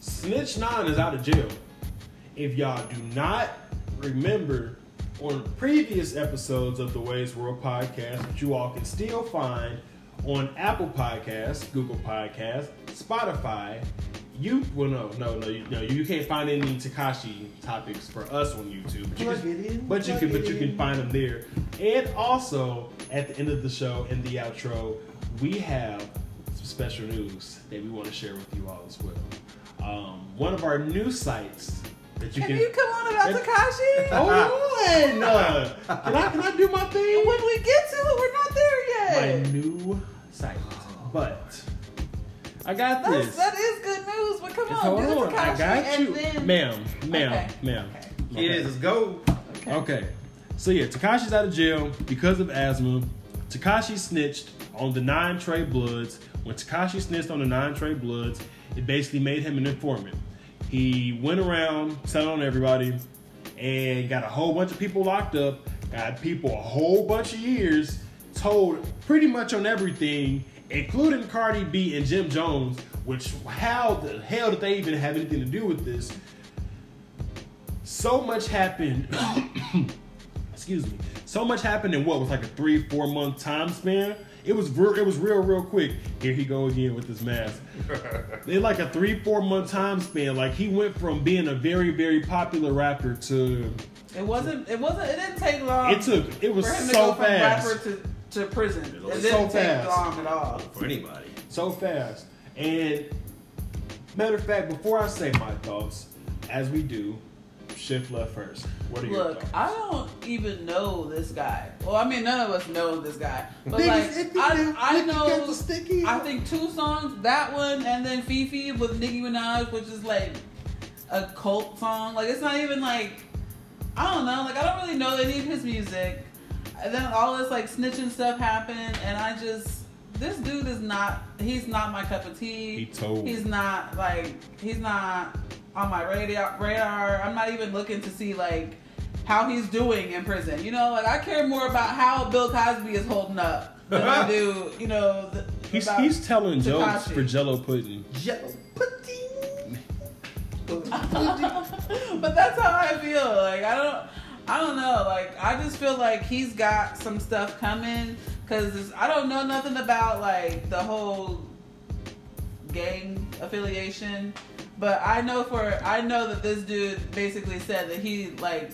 Snitch 9 is out of jail. If y'all do not remember on previous episodes of the Wei's World podcast, which you all can still find on Apple Podcasts, Google Podcasts, Spotify, You well no no no you, no you can't find any Tekashi topics for us on YouTube. But you Plug can, in, but you can but you can find them there. And also at the end of the show in the outro, we have special news that we want to share with you all as well. Um, one of our new sites that you Can can. you come on about Tekashi? Hold on! Uh, can I can I do my thing? When we get to it, we're not there yet. my new site. But I got That's, this. that is good news, but come Just on, hold do on. Tekashi I got and you. then- Ma'am, ma'am, Okay. ma'am. Okay. It is. Let's go. Okay. Okay. So yeah, Tekashi's out of jail because of asthma. Tekashi snitched on the nine Trey Bloods. When Tekashi snitched on the nine Trey Bloods, it basically made him an informant. He went around telling on everybody and got a whole bunch of people locked up, got people a whole bunch of years told pretty much on everything, including Cardi B and Jim Jones, which how the hell did they even have anything to do with this? So much happened excuse me. So much happened in what was like a three, four month time span. It was real, it was real, real quick. Here he go again with his mask. in like a three, four month time span, like he went from being a very, very popular rapper to It wasn't. It wasn't. It didn't take long. it took it was for him to so go from fast, rapper to, to prison. It was didn't so take fast. long at all. For anybody. so fast. And matter of fact, before I say my thoughts, as we do, shift left first. What are your Look, thoughts? I don't even know this guy. Well, I mean, none of us know this guy. But Niggas, like, if you I, I if you got know. sticky- I think two songs. That one, and then FEFE with Nicki Minaj, which is like a cult song. Like, it's not even like I don't know. Like, I don't really know any of his music. And then all this like snitching stuff happened, and I just this dude is not. He's not my cup of tea. He told. He's not like he's not on my radar. Radar. I'm not even looking to see like how he's doing in prison. You know, like I care more about how Bill Cosby is holding up than I do. You know, the, He's, he's telling jokes for Jello pudding. Jello pudding. but that's how I feel. Like I don't, I don't know. Like I just feel like he's got some stuff coming because I don't know nothing about like the whole gang affiliation. But I know for I know that this dude basically said that he like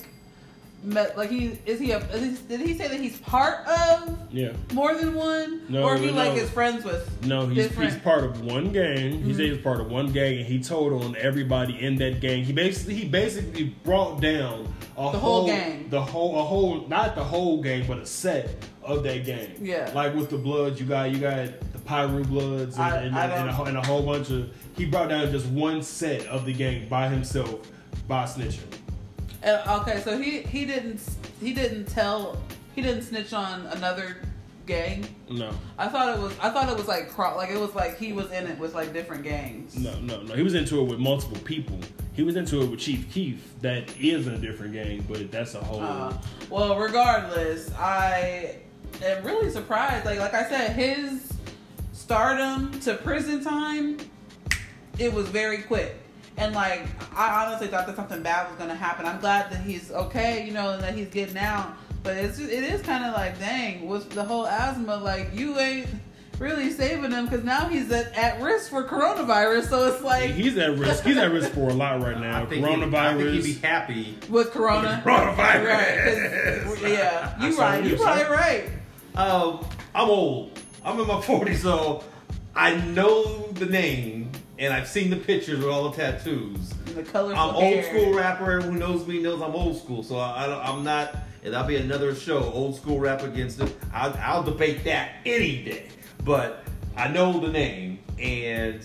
met like he is he a is he- did he say that he's part of Yeah. more than one No, or he no. like is friends with No, he's, he's part of one gang. He Mhm. said he's part of one gang, and he told on everybody in that gang. He basically he basically brought down a The whole gang. the whole a whole not the whole gang, but a set of that gang. Yeah. like with the Bloods, you got you got Piru Bloods and, I- and, I and, a, whole- and a whole bunch of. He brought down just one set of the gang by himself by snitching. Uh, okay, so he he didn't he didn't tell he didn't snitch on another gang. No, I thought it was I thought it was like like it was like he was in it with like different gangs. no, no, no. He was into it with multiple people. He was into it with Chief Keef. That is a different gang, but that's a whole. Uh, well, regardless, I am really surprised. Like like I said, his stardom to prison time, it was very quick. And like I honestly thought that something bad was gonna happen. I'm glad that he's okay, you know, and that he's getting out. But it's it is kind of like, dang, with the whole asthma, like you ain't really saving him because now he's at, at risk for coronavirus. So it's like He's at risk. He's at risk for a lot right now. I think he- I think he'd be happy. with corona, Coronavirus. right? 'cause- yeah, you saw right. you You probably right. Um, I'm old. I'm in my 40s, so I know the name and I've seen the pictures with all the tattoos. The colorful I'm old hair. school rapper. Everyone who knows me knows I'm old school. So I, I, I'm not, and that'll be another show. Old school rap against it. I'll, I'll debate that any day. But I know the name, and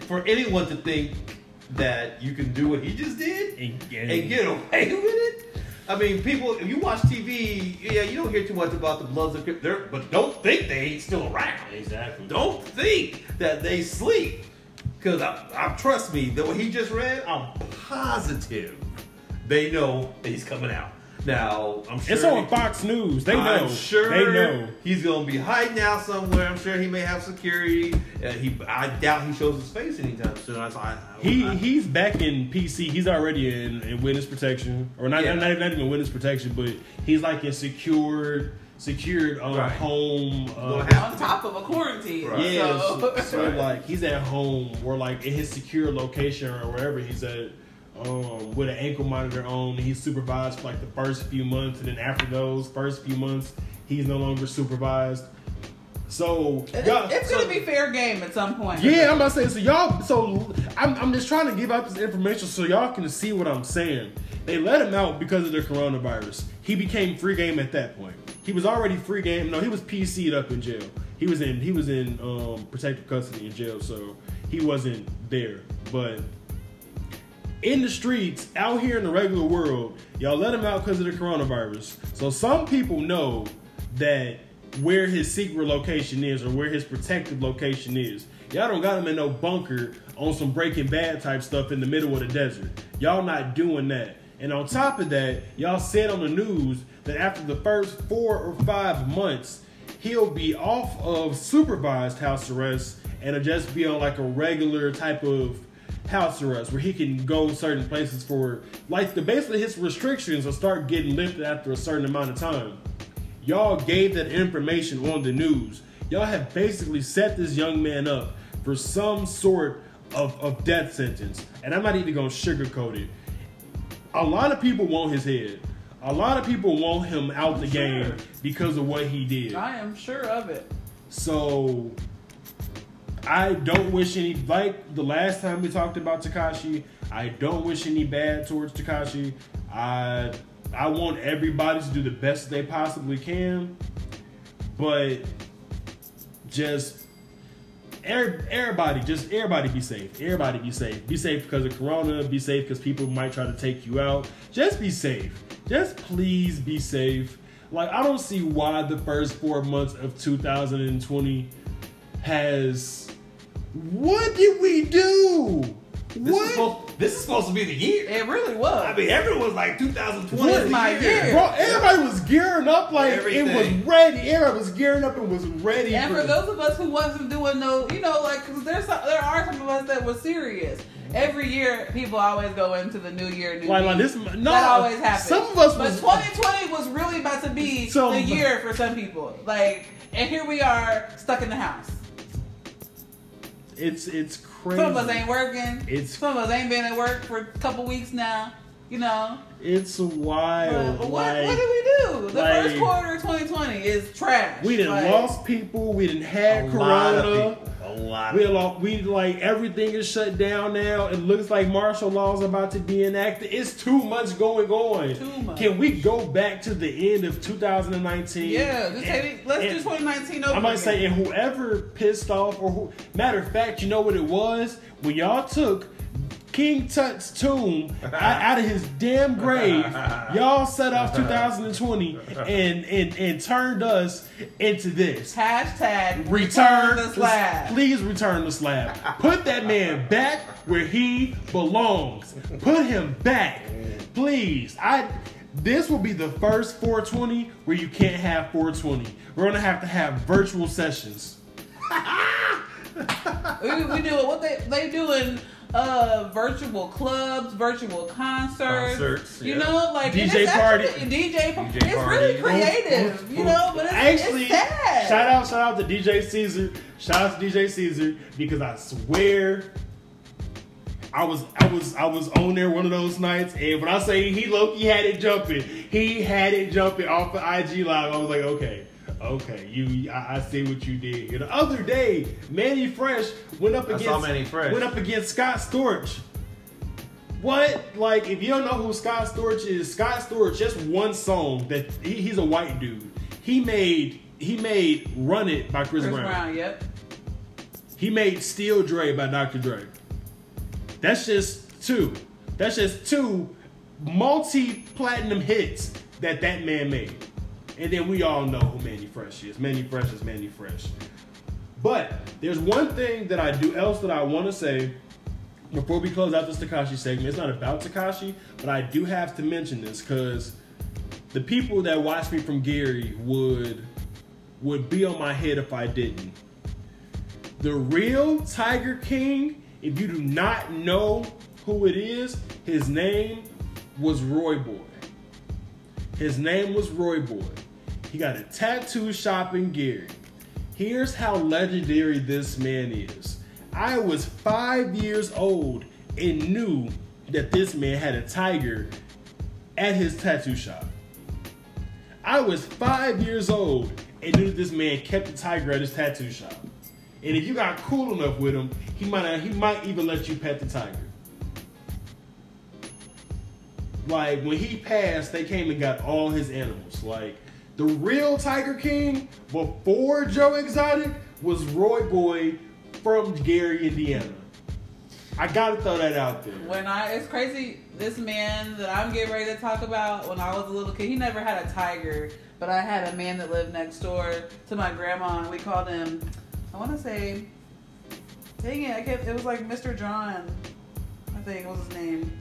for anyone to think that you can do what he just did And- and- and get away with it. I mean, people. If you watch TV, yeah, you don't hear too much about the Bloods of Crip, they're- but don't think they ain't still around. Exactly. Don't think that they sleep. Because I, I trust me, the what he just read, I'm positive they know that he's coming out. Now, I'm sure It's on Fox News. They know. I'm sure They know. he's gonna be hiding out somewhere. I'm sure he may have security. Uh, he, I doubt he shows his face anytime soon. I, I, He I, he's back in PC. He's already in, in witness protection, or not, Yeah. not not even witness protection, but he's like in secured secured um, Right. home. Uh, On top of a quarantine. Right. yeah, So, so, so, Right. like he's at home or like in his secure location or wherever he's at, um, with an ankle monitor on. He's supervised for like the first few months, and then after those first few months, he's no longer supervised. So It- y'all- it's so- gonna be fair game at some point. yeah, I'm about to say so. Y'all, so I'm, I'm just trying to give out this information so y'all can see what I'm saying. They let him out because of the coronavirus. He became free game at that point. He was already free game. No, he was PC'd up in jail. He was in he was in um, protective custody in jail, so he wasn't there. But in the streets, out here in the regular world, y'all let him out because of the coronavirus. So some people know that where his secret location is or where his protective location is. Y'all don't got him in no bunker on some Breaking Bad type stuff in the middle of the desert. Y'all not doing that. And on top of that, y'all said on the news that after the first four or five months, he'll be off of supervised house arrest and just be on like a regular type of house arrest where he can go certain places for like the basically his restrictions will start getting lifted after a certain amount of time. Y'all gave that information on the news. Y'all have basically set this young man up for some sort of, of death sentence. And I'm not even gonna sugarcoat it. A lot of people want his head. A lot of people want him out the Sure. game because of what he did. I am sure of it. So I don't wish any like the last time we talked about Tekashi. I don't wish any bad towards Tekashi. I I want everybody to do the best they possibly can, but just every- everybody, just everybody be safe. Everybody be safe. Be safe because of Corona. Be safe because people might try to take you out. Just be safe. Just please be safe. Like I don't see why the first four months of 2020 has. What did we do? This, what? Is supposed, this is supposed to be the year. It really was. I mean, everyone was like 2020 What is the my year. year? Bro, everybody was gearing up like it was ready. Everybody was gearing up and was ready. and for those of us who wasn't doing no, you know, like, cause there's some, there are some of us that were serious. Every year, people always go into the new year, new like, me. like this. No, that always happens. Some of us but was 2020 was really about to be So- the year for some people. Like, and here we are stuck in the house. It's it's crazy. Some of us ain't working. It's- some of us ain't been at work for a couple weeks now. You know, It's wild. but what, like, what did we do? The like- first quarter of 2020 is trash. we didn't Like, lost people. We didn't A had lot of corona. A lot. We lost, we like everything is shut down now. It looks like martial law is about to be enacted. It's too much going on. Too much. Can we go back to the end of 2019? Yeah, just And- take it, let's and- do 2019 over. I might again. say, and whoever pissed off, or who, matter of fact, you know what it was when y'all took King Tut's tomb out, of his damn grave. Y'all set off 2020 and and and turned us into this. Hashtag Return the slab. Please return the slab. Put that man back where he belongs. Put him back, please. I. This will be the first 420 where you can't have 420. We're gonna have to have virtual sessions. we, we do it. What they they doing? Uh, virtual clubs, virtual concerts. Concerts, You yeah. know, like DJ party. DJ, party. It's party. really creative, you know. But it's, Actually, it's sad. shout out, shout out to DJ Caesar. Shout out to DJ Caesar because I swear, I was, I was, I was on there one of those nights, and when I say he he had it jumping. He had it jumping off the IG live. I was like, okay, okay, you, I, I see what you did. The other day, Mannie Fresh went up I against saw Mannie Fresh. went up against Scott Storch. What? Like, if you don't know who Scott Storch is, Scott Storch, just one song that he, he's a white dude. He made he made "Run It" by Chris, Chris Brown. Brown, yep. He made "Still D.R.E." by Dr. Dre. That's just two. That's just two multi-platinum hits that that man made. And then we all know who Mannie Fresh is. Mannie Fresh is Manny Fresh. But there's one thing that I do else that I want to say before we close out this Tekashi segment. It's not about Tekashi, but I do have to mention this because the people that watch me from Gary would would be on my head if I didn't. The real Tiger King, if you do not know who it is, his name was Roy Boy. His name was Roy Boy. He got a tattoo shop in Gary. Here's how legendary this man is. I was five years old and knew that this man had a tiger at his tattoo shop. I was five years old and knew that this man kept a tiger at his tattoo shop. And if you got cool enough with him, he might he might even let you pet the tiger. Like when he passed, they came and got all his animals. Like the real Tiger King before Joe Exotic was Roy Boy from Gary, Indiana. I gotta throw that out there. When I, it's crazy. This man that I'm getting ready to talk about, when I was a little kid, he never had a tiger, but I had a man that lived next door to my grandma, and we called him. I want to say, dang it, I kept, it was like Mr. John. I think it was his name.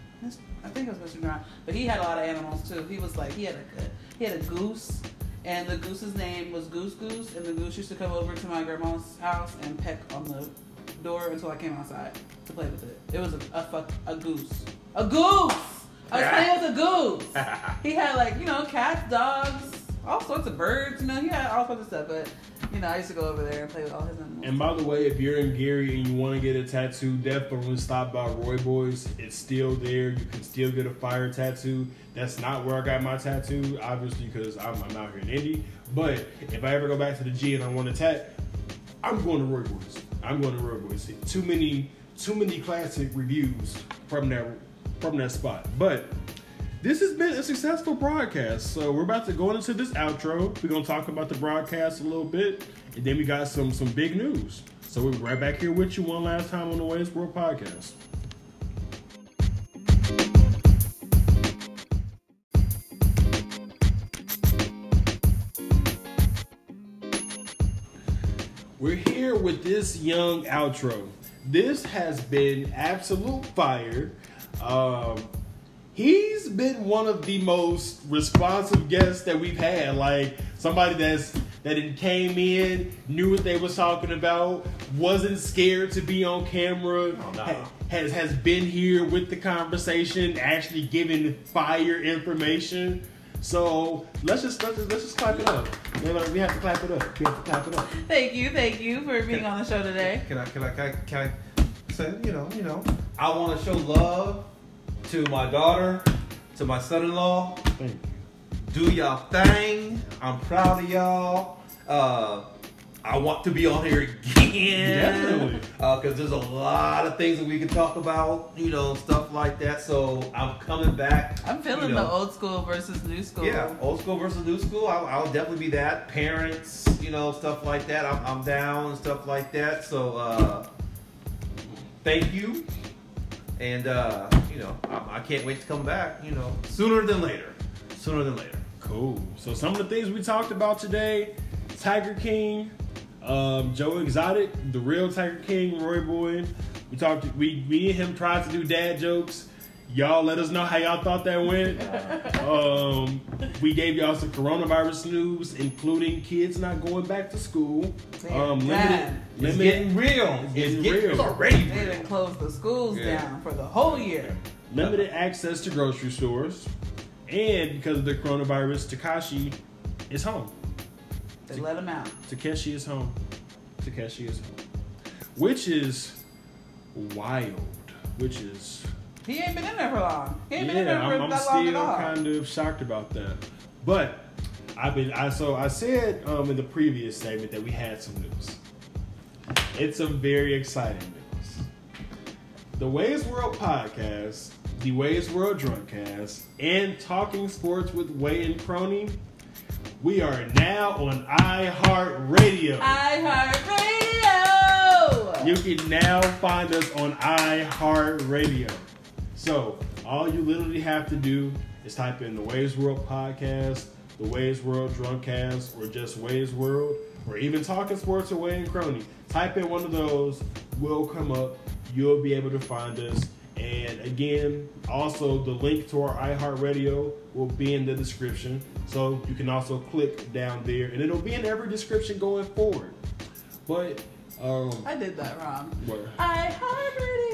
I think it was Mr. John, but he had a lot of animals too. He was like he had a he had a goose, and the goose's name was Goose Goose, and the goose used to come over to my grandma's house and peck on the door until I came outside to play with it. It was a, a fuck a goose, a goose. I was playing with a goose. He had like you know cats, dogs, all sorts of birds. You know he had all sorts of stuff, but you know I used to go over there and play with all his animals. And by the way, if you're in Gary and you want to get a tattoo, definitely stop by Roy Boys. It's still there. You can still get a fire tattoo. That's not where I got my tattoo, obviously, because I'm, I'm out here in Indy. But if I ever go back to the G and I want a tat, I'm going to Roy Boys. I'm going to Roy Boys. Too many, too many classic reviews from that from that spot. But this has been a successful broadcast. So we're about to go into this outro. We're gonna talk about the broadcast a little bit, and then we got some some big news. So we're right back here with you one last time on the Wei's World Podcast. We're here with this young outro. This has been absolute fire. Um, he's been one of the most responsive guests that we've had. Like somebody that's that it came in, knew what they was talking about, wasn't scared to be on camera, Oh, no. ha- has has been here with the conversation, actually giving fire information. So let's just let's just, let's just clap it up. You know, We have to clap it up. We have to clap it up. Thank you, thank you for being on the show today. Can I, can I, can I, can I say, you know, you know, I want to show love to my daughter, to my son-in-law. Thank you. Do y'all thing. I'm proud of y'all. Uh, I want to be on here again. Definitely. Because there's a lot of things that we can talk about, you know, stuff like that. So I'm coming back. I'm feeling you know. the old school versus new school. Yeah, old school versus new school. I'll, I'll definitely be that. Parents, you know, stuff like that. I'm, I'm down and stuff like that. So, uh, thank you. And, uh, you know, I, I can't wait to come back, you know, sooner than later. Sooner than later. Cool. So some of the things we talked about today: Tiger King, um, Joe Exotic, the real Tiger King, Roy Boy. We talked. We me and him tried to do dad jokes. Y'all let us know how y'all thought that went. Um, we gave y'all some coronavirus news, including kids not going back to school. Um, limited, Damn. It's limited, getting real. It's getting getting- real. It's already They real. didn't close the schools Yeah. down for the whole year. limited access to grocery stores, and because of the coronavirus, Tekashi is home. They let him out. Tekashi is home. Tekashi is home. Which is wild. Which is He ain't been in there for long. He ain't been in there yeah, for I'm, I'm that long at still all. kind of shocked about that. But I've been I so I said um, in the previous segment that we had some news. It's some very exciting news. The Wei's World podcast, the Wei's World Drunkcast, and Talking Sports with Wei and Crony. We are now on iHeartRadio. iHeartRadio. You can now find us on iHeartRadio. So all you literally have to do is type in the Wei's World podcast, the Wei's World Drunkcast, or just Wei's World, or even Talking Sports or Wei and Crony. Type in one of those, will come up. You'll be able to find us. And again, also the link to our iHeartRadio will be in the description. So you can also click down there, and it'll be in every description going forward. But um, I did that wrong. what? iHeartRadio.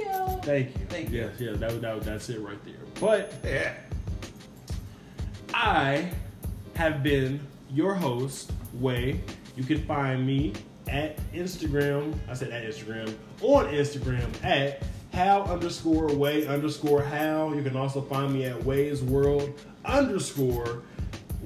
Thank you. Thank you. Yes, yeah, that, that, that's it right there. But Yeah. I have been your host, Wei. You can find me at Instagram. I said at Instagram. On Instagram at how underscore way underscore how. You can also find me at Wei's World underscore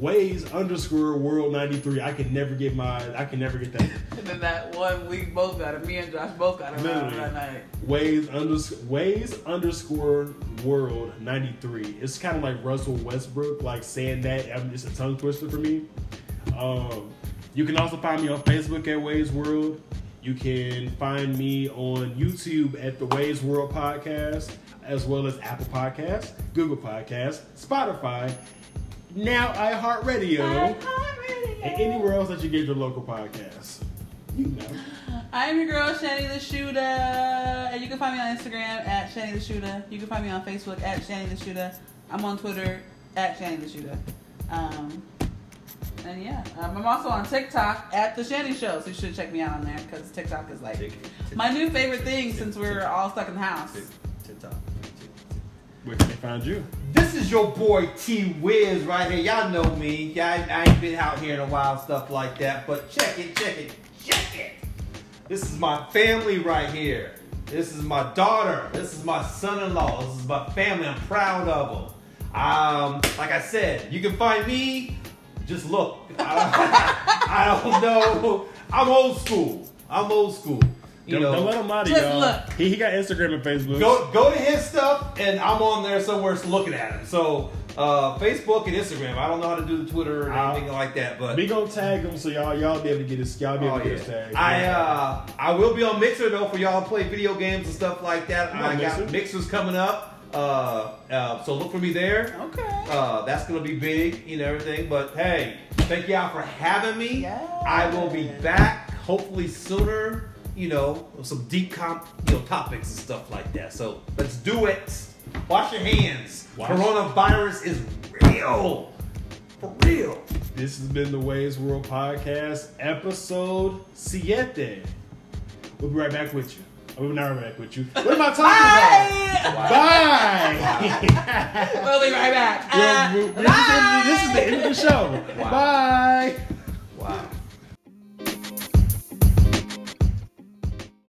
Ways underscore World 93. I can never get my I can never get that. And then that one we both got it. Me and Josh both got it that night. Ways underscore Ways underscore World 93. It's kind of like Russell Westbrook, like saying that. I'm just a tongue twister for me. Um, you can also find me on Facebook at Wei's World. You can find me on YouTube at the Wei's World Podcast, as well as Apple Podcasts, Google Podcasts, Spotify, now iHeartRadio, and anywhere else that you get your local podcasts. You know. I'm your girl, Shani the Shooter. And you can find me on Instagram at Shani the Shooter. You can find me on Facebook at Shani the Shooter. I'm on Twitter at Shani the Shooter. Um, and yeah, um, I'm also on TikTok at The Shani Show. So you should check me out on there because TikTok is like my new favorite thing since we're all stuck in the house. Where can they find you? This is your boy TWizz right here. Y'all know me. Y'all, I ain't been out here in a while, stuff like that. But check it, check it, check it. This is my family right here. This is my daughter. This is my son-in-law. This is my family. I'm proud of them. Um, like I said, you can find me. Just look. I, I don't know. I'm old school. I'm old school. You Don't, know, don't let him out of Just y'all. look. He, he got Instagram and Facebook. Go go to his stuff, and I'm on there somewhere looking at him. So uh, Facebook and Instagram. I don't know how to do the Twitter or I'll- anything like that, but We gonna tag him so y'all y'all be able to get his y'all be able oh, to get yeah. his tag. I uh, I will be on Mixer though for y'all to play video games and stuff like that. I'm I on got mixers coming up. Uh, uh, so look for me there. Okay. Uh, that's gonna be big, you know everything. But hey, thank y'all for having me. Yes. I will be back hopefully sooner. You know, some deep comp, you know, topics and stuff like that. So let's do it. Wash your hands. Wash- Coronavirus is real, for real. This has been the Wei's World Podcast, episode siete. We'll be right back with you. We'll be right back with you. What am I talking Bye. about? Bye. we'll be right back. Well, Uh, this, is the, this is the end of the show. Bye. Wow. Bye.